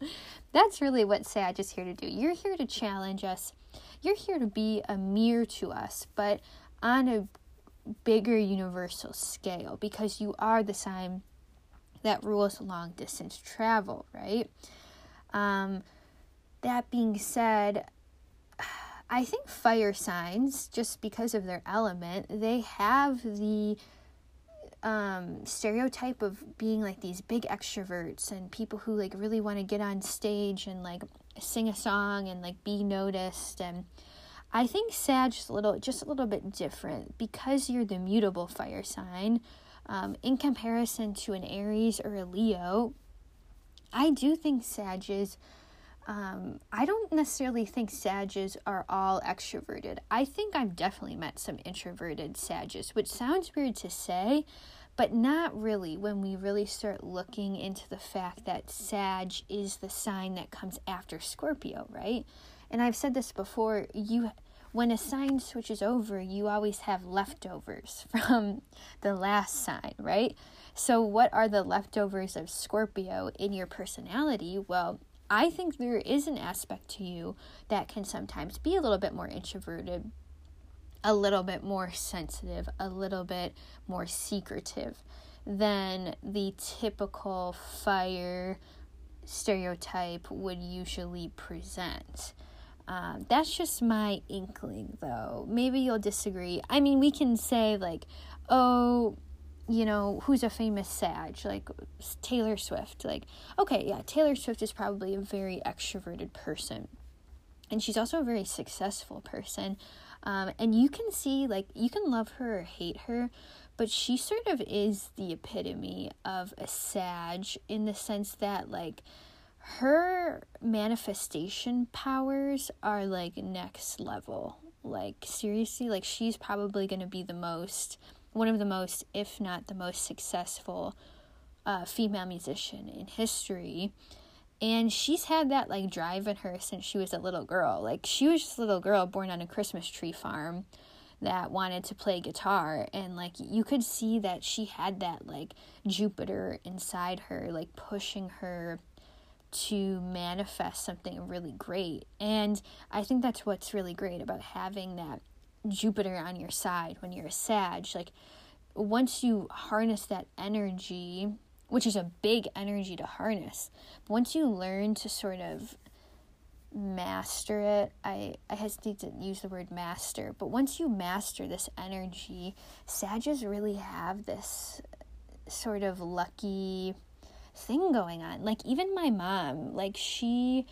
[LAUGHS] That's really what Sag is here to do. You're here to challenge us. You're here to be a mirror to us, but on a bigger universal scale because you are the sign that rules long distance travel, right? Um, that being said, I think fire signs, just because of their element, they have the um, stereotype of being like these big extroverts and people who like really want to get on stage and like sing a song and like be noticed and I think Sag's a little just a little bit different because you're the mutable fire sign um, in comparison to an Aries or a Leo. I do think Sages um, I don't necessarily think Sages are all extroverted. I think I've definitely met some introverted Sages, which sounds weird to say, but not really when we really start looking into the fact that Sag is the sign that comes after Scorpio, right? And I've said this before, you when a sign switches over, you always have leftovers [LAUGHS] from the last sign, right? So, what are the leftovers of Scorpio in your personality? Well, I think there is an aspect to you that can sometimes be a little bit more introverted, a little bit more sensitive, a little bit more secretive than the typical fire stereotype would usually present. Um, that's just my inkling, though. Maybe you'll disagree. I mean, we can say, like, oh, you know, who's a famous sage, like Taylor Swift. Like, okay, yeah, Taylor Swift is probably a very extroverted person. And she's also a very successful person. Um, and you can see, like, you can love her or hate her, but she sort of is the epitome of a sage in the sense that, like, her manifestation powers are like next level. Like, seriously, like, she's probably going to be the most one of the most, if not the most successful uh, female musician in history. And she's had that like drive in her since she was a little girl. Like she was just a little girl born on a Christmas tree farm that wanted to play guitar and like you could see that she had that like Jupiter inside her like pushing her to manifest something really great. And I think that's what's really great about having that Jupiter on your side when you're a Sag. Like, once you harness that energy, which is a big energy to harness, once you learn to sort of master it, I, I hesitate to use the word master, but once you master this energy, Sages really have this sort of lucky thing going on. Like, even my mom, like, she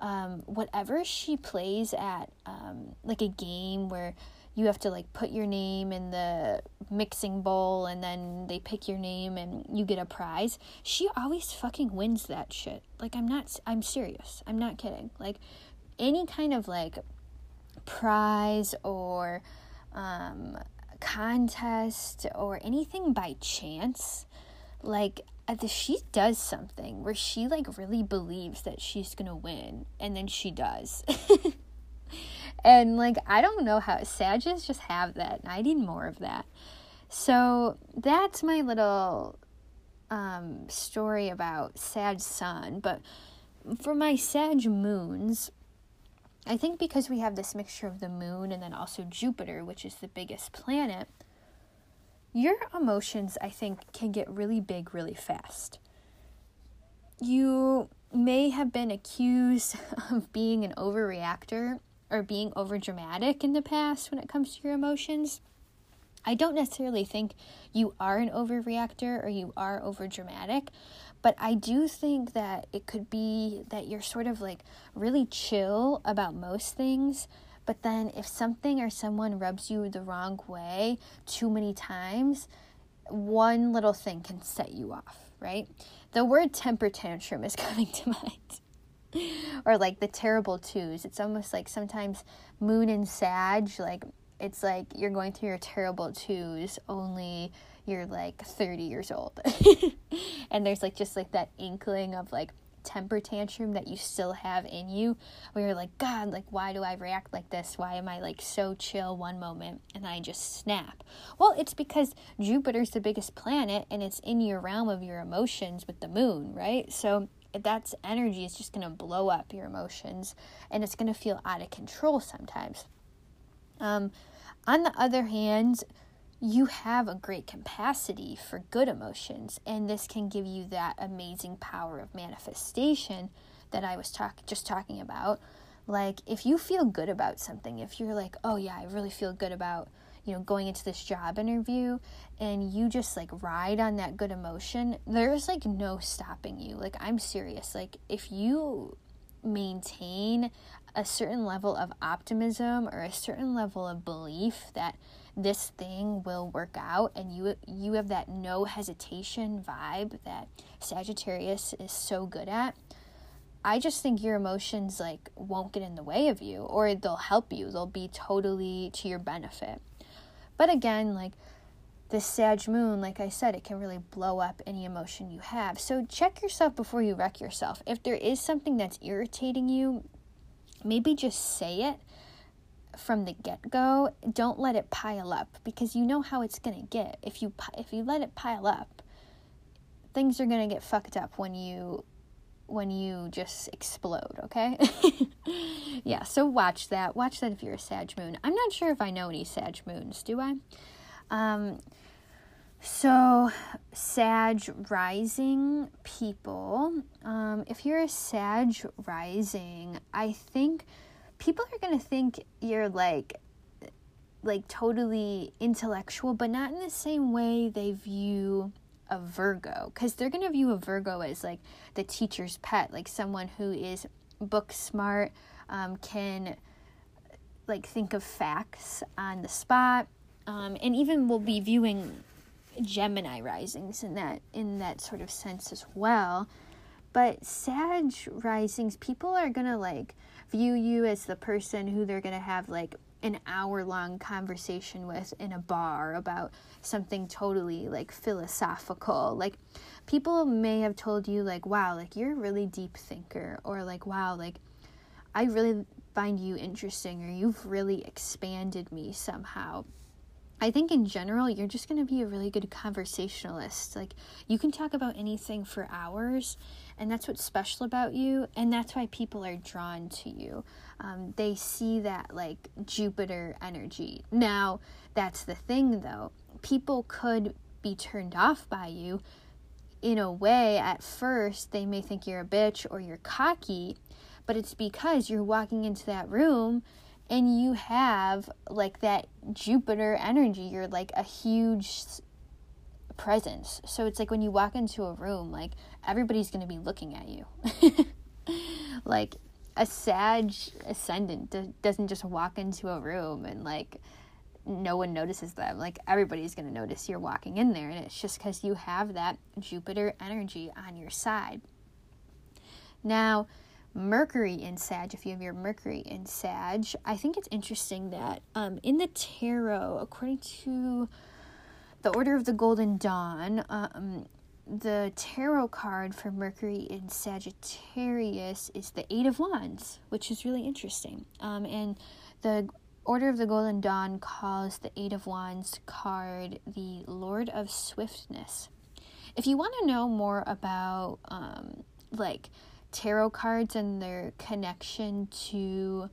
um, whatever she plays at um, like a game where you have to like put your name in the mixing bowl and then they pick your name and you get a prize. She always fucking wins that shit. Like i'm not i'm serious. I'm not kidding. Like any kind of like prize or um, contest or anything by chance like she does something where she like really believes that she's gonna win and then she does [LAUGHS] and like i don't know how sages just have that and i need more of that so that's my little um, story about sag sun but for my sag moons i think because we have this mixture of the moon and then also jupiter which is the biggest planet your emotions, I think, can get really big really fast. You may have been accused [LAUGHS] of being an overreactor or being overdramatic in the past when it comes to your emotions. I don't necessarily think you are an overreactor or you are overdramatic, but I do think that it could be that you're sort of like really chill about most things but then if something or someone rubs you the wrong way too many times, one little thing can set you off, right? The word temper tantrum is [LAUGHS] coming to mind. Or like the terrible twos. It's almost like sometimes moon and sag, like it's like you're going through your terrible twos, only you're like 30 years old. [LAUGHS] and there's like just like that inkling of like temper tantrum that you still have in you where you're like god like why do i react like this why am i like so chill one moment and i just snap well it's because jupiter's the biggest planet and it's in your realm of your emotions with the moon right so that's energy is just going to blow up your emotions and it's going to feel out of control sometimes. Um, on the other hand you have a great capacity for good emotions and this can give you that amazing power of manifestation that I was talk- just talking about. Like if you feel good about something if you're like oh yeah I really feel good about you know going into this job interview and you just like ride on that good emotion there's like no stopping you like I'm serious like if you maintain a certain level of optimism or a certain level of belief that this thing will work out and you you have that no hesitation vibe that Sagittarius is so good at. I just think your emotions like won't get in the way of you or they'll help you. They'll be totally to your benefit. But again, like the Sag moon, like I said, it can really blow up any emotion you have. So check yourself before you wreck yourself. If there is something that's irritating you, maybe just say it from the get-go don't let it pile up because you know how it's going to get if you if you let it pile up things are going to get fucked up when you when you just explode okay? [LAUGHS] Yeah so watch that. Watch that if you're a sag moon. I'm not sure if i know any sag moons do i? Um so sag rising people um if you're a sag rising i think people are going to think you're like like totally intellectual but not in the same way they view a Virgo cuz they're going to view a Virgo as like the teacher's pet like someone who is book smart um, can like think of facts on the spot um, and even will be viewing Gemini risings in that in that sort of sense as well. But Sag risings people are to like view you as the person who they're to have like an hour long conversation with in a bar about something totally like philosophical. Like people may have told you like wow, like you're a really deep thinker or like wow, like I really find you interesting or you've really expanded me somehow. I think in general, you're just going to be a really good conversationalist. Like, you can talk about anything for hours, and that's what's special about you, and that's why people are drawn to you. Um, they see that, like, Jupiter energy. Now, that's the thing, though. People could be turned off by you. In a way, at first, they may think you're a bitch or you're cocky, but it's because you're walking into that room and you have like that Jupiter energy. You're like a huge presence. So it's like when you walk into a room, like everybody's going to be looking at you. [LAUGHS] like a Sag ascendant doesn't just walk into a room and like no one notices them. Like everybody's going to notice you're walking in there, and it's just because you have that Jupiter energy on your side. Now, Mercury in Sag, if you have your Mercury in Sag, I think it's interesting that um, in the tarot, according to the Order of the Golden Dawn, um, the tarot card for Mercury in Sagittarius is the Eight of Wands, which is really interesting. Um, and the Order of the Golden Dawn calls the Eight of Wands card the Lord of Swiftness. If you want to know more about um, like tarot cards and their connection to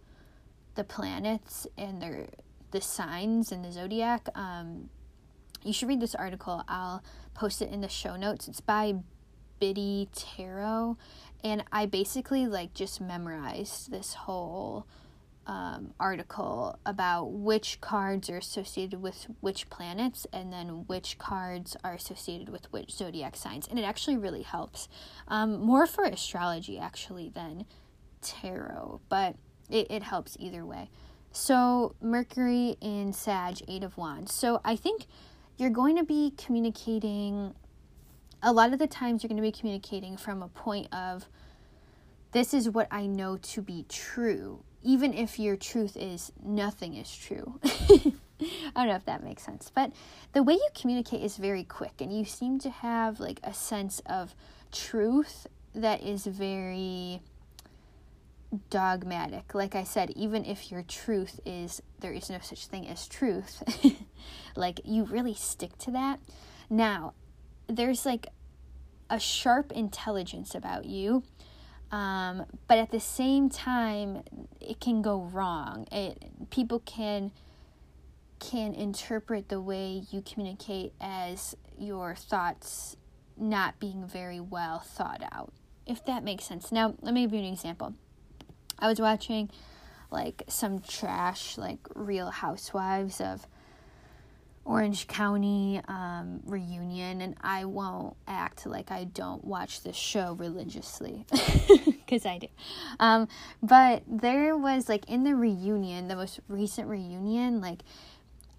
the planets and their the signs and the zodiac, um, you should read this article. I'll post it in the show notes. It's by Biddy Tarot, and I basically like just memorized this whole um, article about which cards are associated with which planets and then which cards are associated with which zodiac signs. And it actually really helps. Um, more for astrology, actually, than tarot, but it, it helps either way. So, Mercury in Sag, Eight of Wands. So, I think you're going to be communicating, a lot of the times, you're going to be communicating from a point of, this is what I know to be true even if your truth is nothing is true. [LAUGHS] I don't know if that makes sense, but the way you communicate is very quick, and you seem to have like a sense of truth that is very dogmatic. Like I said, even if your truth is there is no such thing as truth, [LAUGHS] like you really stick to that. Now, there's like a sharp intelligence about you um, but at the same time, it can go wrong. It people can can interpret the way you communicate as your thoughts not being very well thought out. If that makes sense. Now, let me give you an example. I was watching like some trash, like Real Housewives of Orange County um, reunion, and I won't act like I don't watch this show religiously [LAUGHS] because I do. Um, but there was like in the reunion, the most recent reunion, like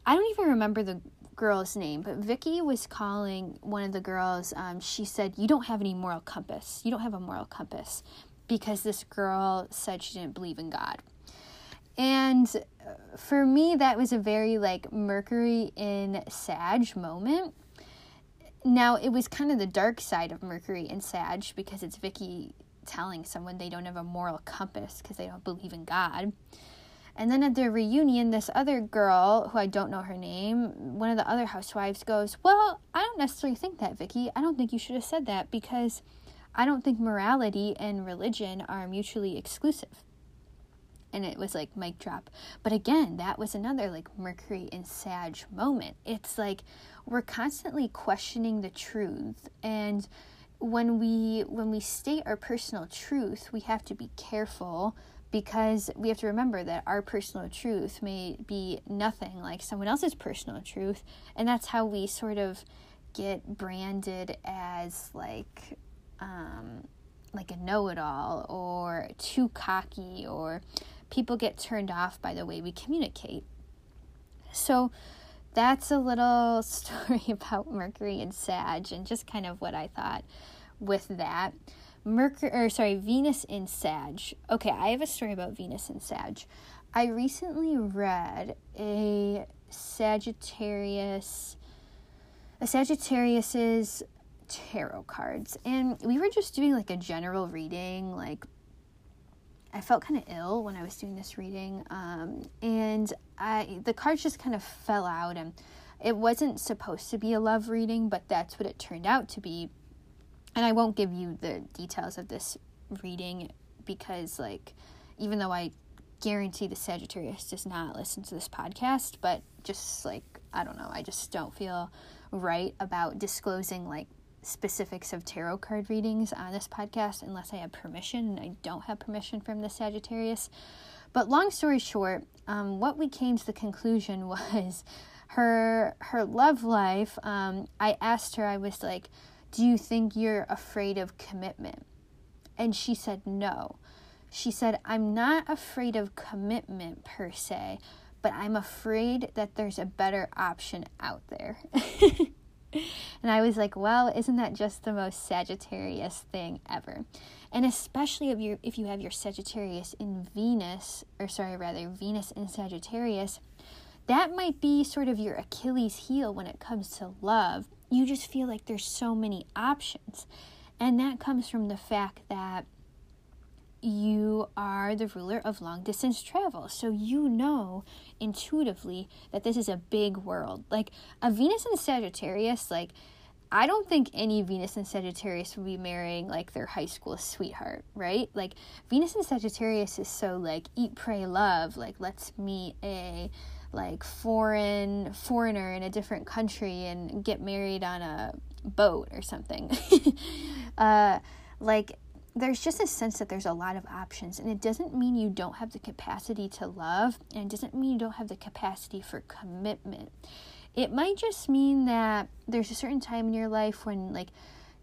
I don't even remember the girl's name, but Vicki was calling one of the girls. Um, she said, "You don't have any moral compass. You don't have a moral compass," because this girl said she didn't believe in God. And uh, for me, that was a very like Mercury in Sag moment. Now, it was kind of the dark side of Mercury in Sag because it's Vicki telling someone they don't have a moral compass because they don't believe in God. And then at their reunion, this other girl, who I don't know her name, one of the other housewives goes, Well, I don't necessarily think that, Vicki. I don't think you should have said that because I don't think morality and religion are mutually exclusive and it was like mic drop. But again, that was another like Mercury and Sag moment. It's like we're constantly questioning the truth and when we when we state our personal truth, we have to be careful because we have to remember that our personal truth may be nothing like someone else's personal truth and that's how we sort of get branded as like um like a know-it-all or too cocky or people get turned off by the way we communicate. So that's a little [LAUGHS] story about Mercury and Sag and just kind of what I thought with that. Mercury or sorry, Venus in Sag. Okay, I have a story about Venus in Sag. I recently read a Sagittarius a Sagittarius's tarot cards and we were just doing like a general reading like I felt kind of ill when I was doing this reading, um, and I the cards just kind of fell out, and it wasn't supposed to be a love reading, but that's what it turned out to be. And I won't give you the details of this reading because, like, even though I guarantee the Sagittarius does not listen to this podcast, but just like I don't know, I just don't feel right about disclosing like specifics of tarot card readings on this podcast unless I have permission, I don't have permission from the Sagittarius. But long story short, um, what we came to the conclusion [LAUGHS] was her her love life. Um, I asked her, I was like, "Do you think you're afraid of commitment?" And she said no. She said, "I'm not afraid of commitment per se." But I'm afraid that there's a better option out there. [LAUGHS] [LAUGHS] and I was like, well, isn't that just the most Sagittarius thing ever? And especially if you if you have your Sagittarius in Venus, or sorry, rather Venus in Sagittarius, that might be sort of your Achilles heel when it comes to love. You just feel like there's so many options. And that comes from the fact that you are the ruler of long distance travel. So you know intuitively that this is a big world. Like a Venus and Sagittarius, like I don't think any Venus and Sagittarius would be marrying like their high school sweetheart, right? Like Venus and Sagittarius is so like eat, pray, love. Like let's meet a like foreign foreigner in a different country and get married on a boat or something. [LAUGHS] uh, like there's just a sense that there's a lot of options and it doesn't mean you don't have the capacity to love and it doesn't mean you don't have the capacity for commitment. It might just mean that there's a certain time in your life when like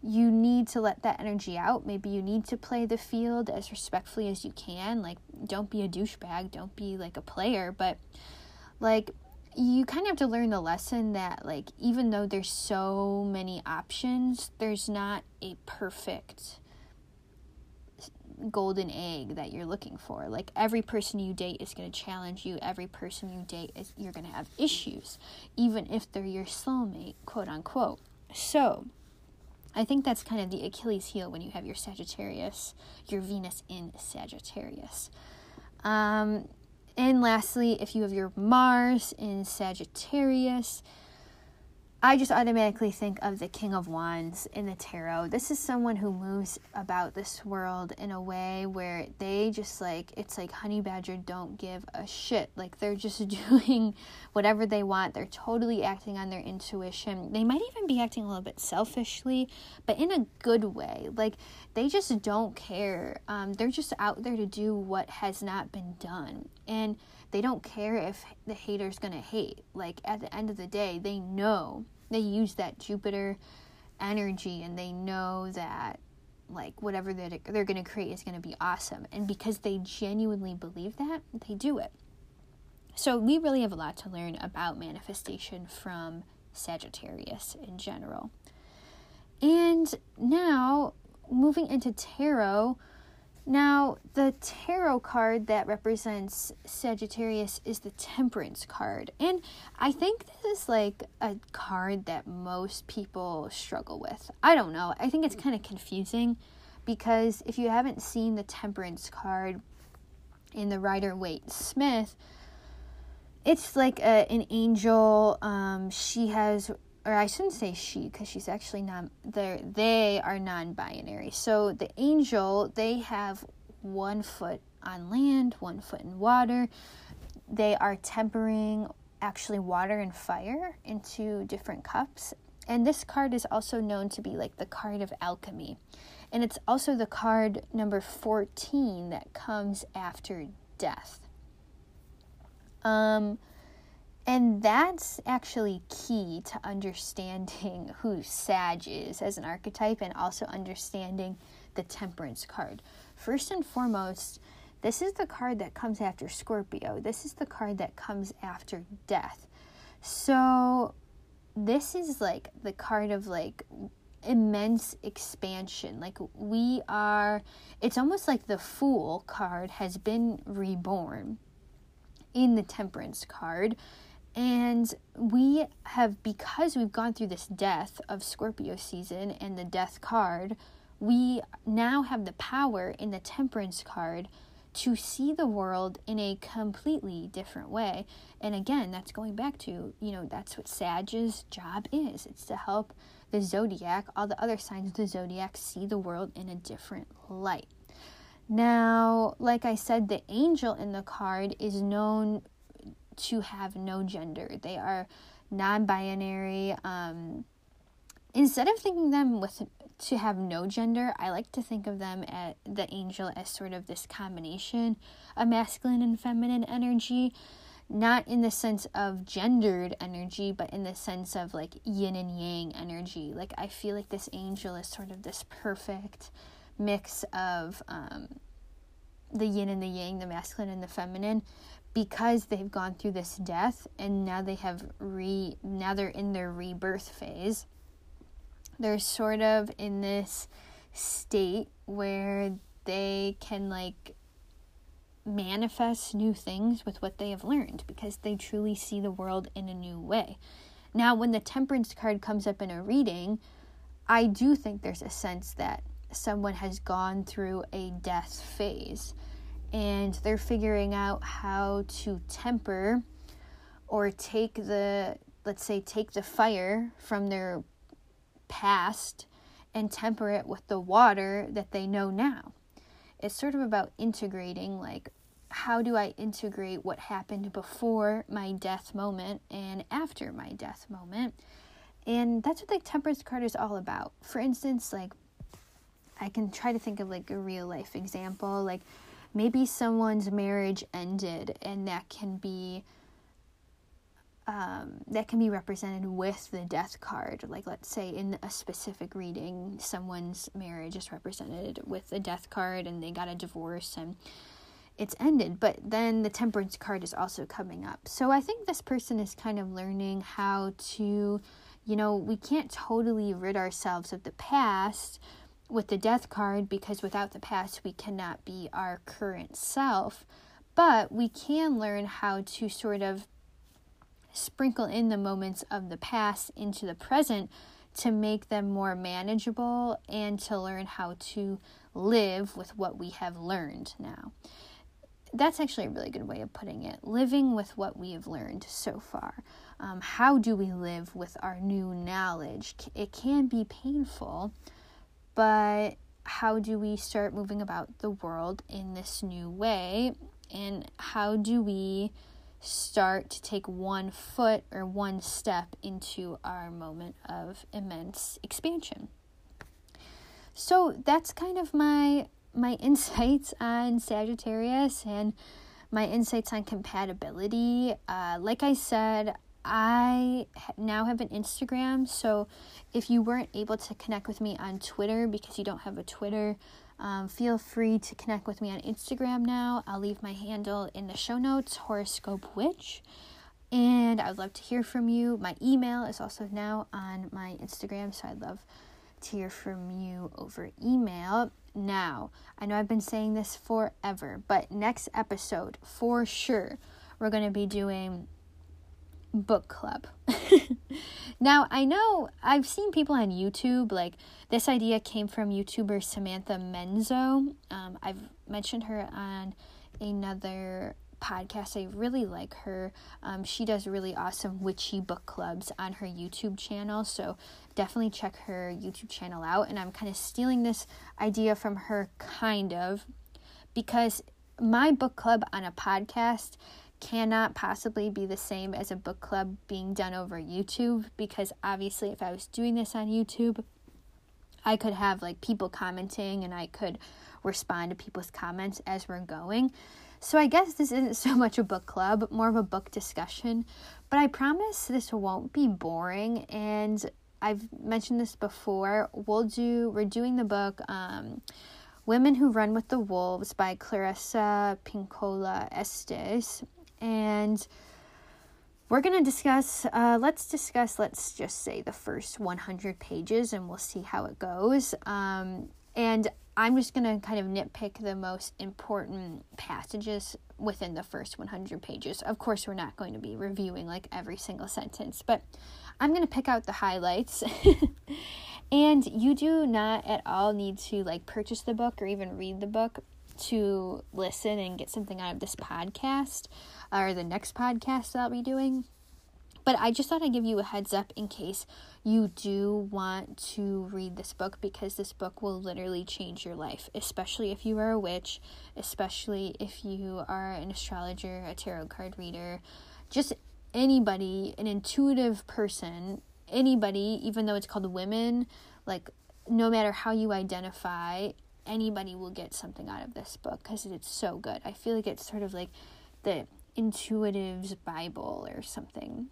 you need to let that energy out. Maybe you need to play the field as respectfully as you can. Like don't be a douchebag. Don't be like a player. But like you kind of have to learn the lesson that like even though there's so many options there's not a perfect golden egg that you're looking for. Like every person you date is going to challenge you. Every person you date is you're going to have issues, even if they're your soulmate, quote unquote. So, I think that's kind of the Achilles heel when you have your Sagittarius, your Venus in Sagittarius. Um, and lastly, if you have your Mars in Sagittarius, I just automatically think of the King of Wands in the tarot. This is someone who moves about this world in a way where they just like, it's like Honey Badger don't give a shit. Like they're just [LAUGHS] doing whatever they want. They're totally acting on their intuition. They might even be acting a little bit selfishly, but in a good way. Like they just don't care. Um, they're just out there to do what has not been done. And they don't care if the hater's gonna hate. Like at the end of the day, they know. They use that Jupiter energy and they know that like whatever they're, they're to create is to be awesome. And because they genuinely believe that they do it. So we really have a lot to learn about manifestation from sagittarius in general. And now moving into tarot now, the tarot card that represents Sagittarius is the Temperance card. And I think this is like a card that most people struggle with. I don't know. I think it's kind of confusing because if you haven't seen the Temperance card in the Rider Waite Smith, it's like a, an angel. Um, she has or I shouldn't say she because she's actually not they they are non-binary. So the angel, they have one foot on land, one foot in water. They are tempering actually water and fire into different cups. And this card is also known to be like the card of alchemy. And it's also the card number 14 that comes after death. Um and that's actually key to understanding [LAUGHS] who Sag is as an archetype and also understanding the Temperance card. First and foremost, this is the card that comes after Scorpio. This is the card that comes after death. So, this is like the card of like immense expansion. Like, we are, it's almost like the Fool card has been reborn in the Temperance card and we have, because we've gone through this death of Scorpio season and the death card, we now have the power in the temperance card to see the world in a completely different way. And again, that's going back to, you know, that's what Sag's job is. It's to help the zodiac, all the other signs of the zodiac, see the world in a different light. Now, like I said, the angel in the card is known to have no gender. They are non-binary. Um, instead of thinking them with to have no gender, I like to think of them at the angel as sort of this combination of masculine and feminine energy, not in the sense of gendered energy, but in the sense of like yin and yang energy. Like I feel like this angel is sort of this perfect mix of um, the yin and the yang, the masculine and the feminine, because they've gone through this death and now they have re now they're in their rebirth phase they're sort of in this state where they can like manifest new things with what they have learned because they truly see the world in a new way. Now, when the temperance card comes up in a reading, I do think there's a sense that someone has gone through a death phase and they're figuring out how to temper or take the let's say take the fire from their past and temper it with the water that they know now. It's sort of about integrating like how do I integrate what happened before my death moment and after my death moment? And that's what the temperance card is all about. For instance, like I can try to think of like a real life example, like maybe someone's marriage ended and that can be um, that can be represented with the death card. Like, let's say in a specific reading, someone's marriage is represented with a death card and they got a divorce and it's ended. But then the temperance card is also coming up. So I think this person is kind of learning how to, you know, we can't totally rid ourselves of the past with the death card because without the past, we cannot be our current self. But we can learn how to sort of sprinkle in the moments of the past into the present to make them more manageable and to learn how to live with what we have learned now. That's actually a really good way of putting it. Living with what we have learned so far. Um, how do we live with our new knowledge? It can be painful, but how do we start moving about the world in this new way? And how do we start to take one foot or one step into our moment of immense expansion. So that's kind of my my [LAUGHS] insights on Sagittarius and my insights on compatibility. Uh, like I said, I now have an Instagram, so if you weren't able to connect with me on Twitter because you don't have a Twitter, um, feel free to connect with me on Instagram now. I'll leave my handle in the show notes, Horoscope Witch. And I would love to hear from you. My email is also now on my Instagram, so I'd love to hear from you over email. Now, I know I've been saying this forever, but next episode, for sure, we're going to be doing book club. [LAUGHS] now, I know I've seen people on YouTube, like this idea came from YouTuber Samantha Menzo. Um, I've mentioned her on another podcast. I really like her. Um, she does really awesome witchy book clubs on her YouTube channel. So definitely check her YouTube channel out. And I'm kind of stealing this idea from her, kind of, because my book club on a podcast cannot possibly be the same as a book club being done over YouTube because obviously if I was doing this on YouTube I could have like people commenting and I could respond to people's comments as we're going. So I guess this isn't [LAUGHS] so much a book club, more of a book discussion, but I promise this won't be boring and I've mentioned this before. We'll do we're doing the book um Women Who Run with the Wolves by Clarissa Pinkola Estes and we're going to discuss, uh, let's discuss, let's just say the first 100 pages and we'll see how it goes. Um, and I'm just going to kind of nitpick the most important passages within the first 100 pages. Of course, we're not going to be reviewing like every single sentence, but I'm going to pick out the highlights. [LAUGHS] and you do not at all need to like purchase the book or even read the book to listen and get something out of this podcast or the next podcast that I'll be doing. But I just thought I'd give you a heads up in case you do want to read this book because this book will literally change your life, especially if you are a witch, especially if you are an astrologer, a tarot card reader, just anybody, an intuitive person, anybody, even though it's called women, like no matter how you identify, anybody will get something out of this book because it's so good. I feel like it's sort of like the intuitive's Bible or something.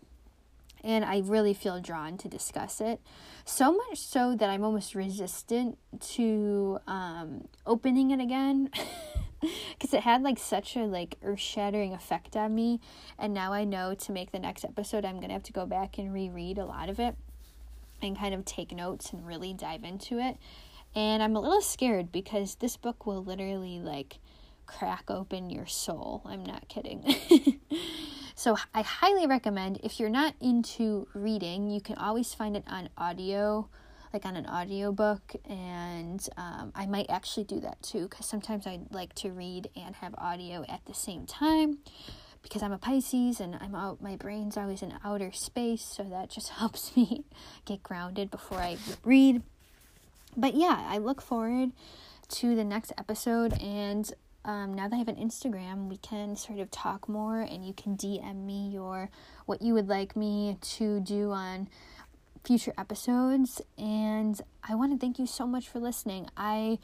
And I really feel drawn to discuss it. So much so that I'm almost resistant to um, opening it again. [LAUGHS] because it had like such a like earth-shattering effect on me and now i know to make the next episode i'm gonna have to go back and reread a lot of it and kind of take notes and really dive into it and I'm a little scared because this book will literally like crack open your soul. I'm not kidding. [LAUGHS] so I highly recommend if you're not into reading, you can always find it on audio like on an audiobook and um, i might actually do that too because sometimes i like to read and have audio at the same time because i'm a pisces and i'm out my brain's always in outer space so that just [LAUGHS] helps me get grounded before i read but yeah i look forward to the next episode and um, now that I have an Instagram, we can sort of talk more, and you can DM me your what you would like me to do on future episodes. And I want to thank you so much for listening. I,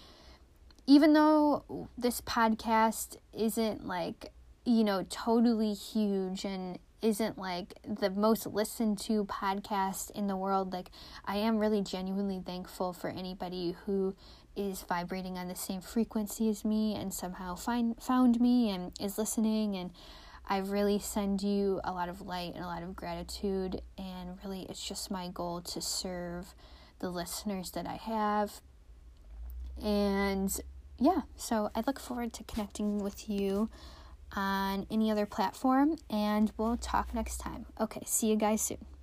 even though this podcast isn't like, you know, totally huge and isn't like the most listened to podcast in the world, like, I am really genuinely thankful for anybody who is vibrating on the same frequency as me and somehow find found me and is listening and I really send you a lot of light and a lot of gratitude, and really, it's just my goal to serve the listeners that I have. And yeah, so I look forward to connecting with you on any other platform, and we'll talk next time. Okay, see you guys soon.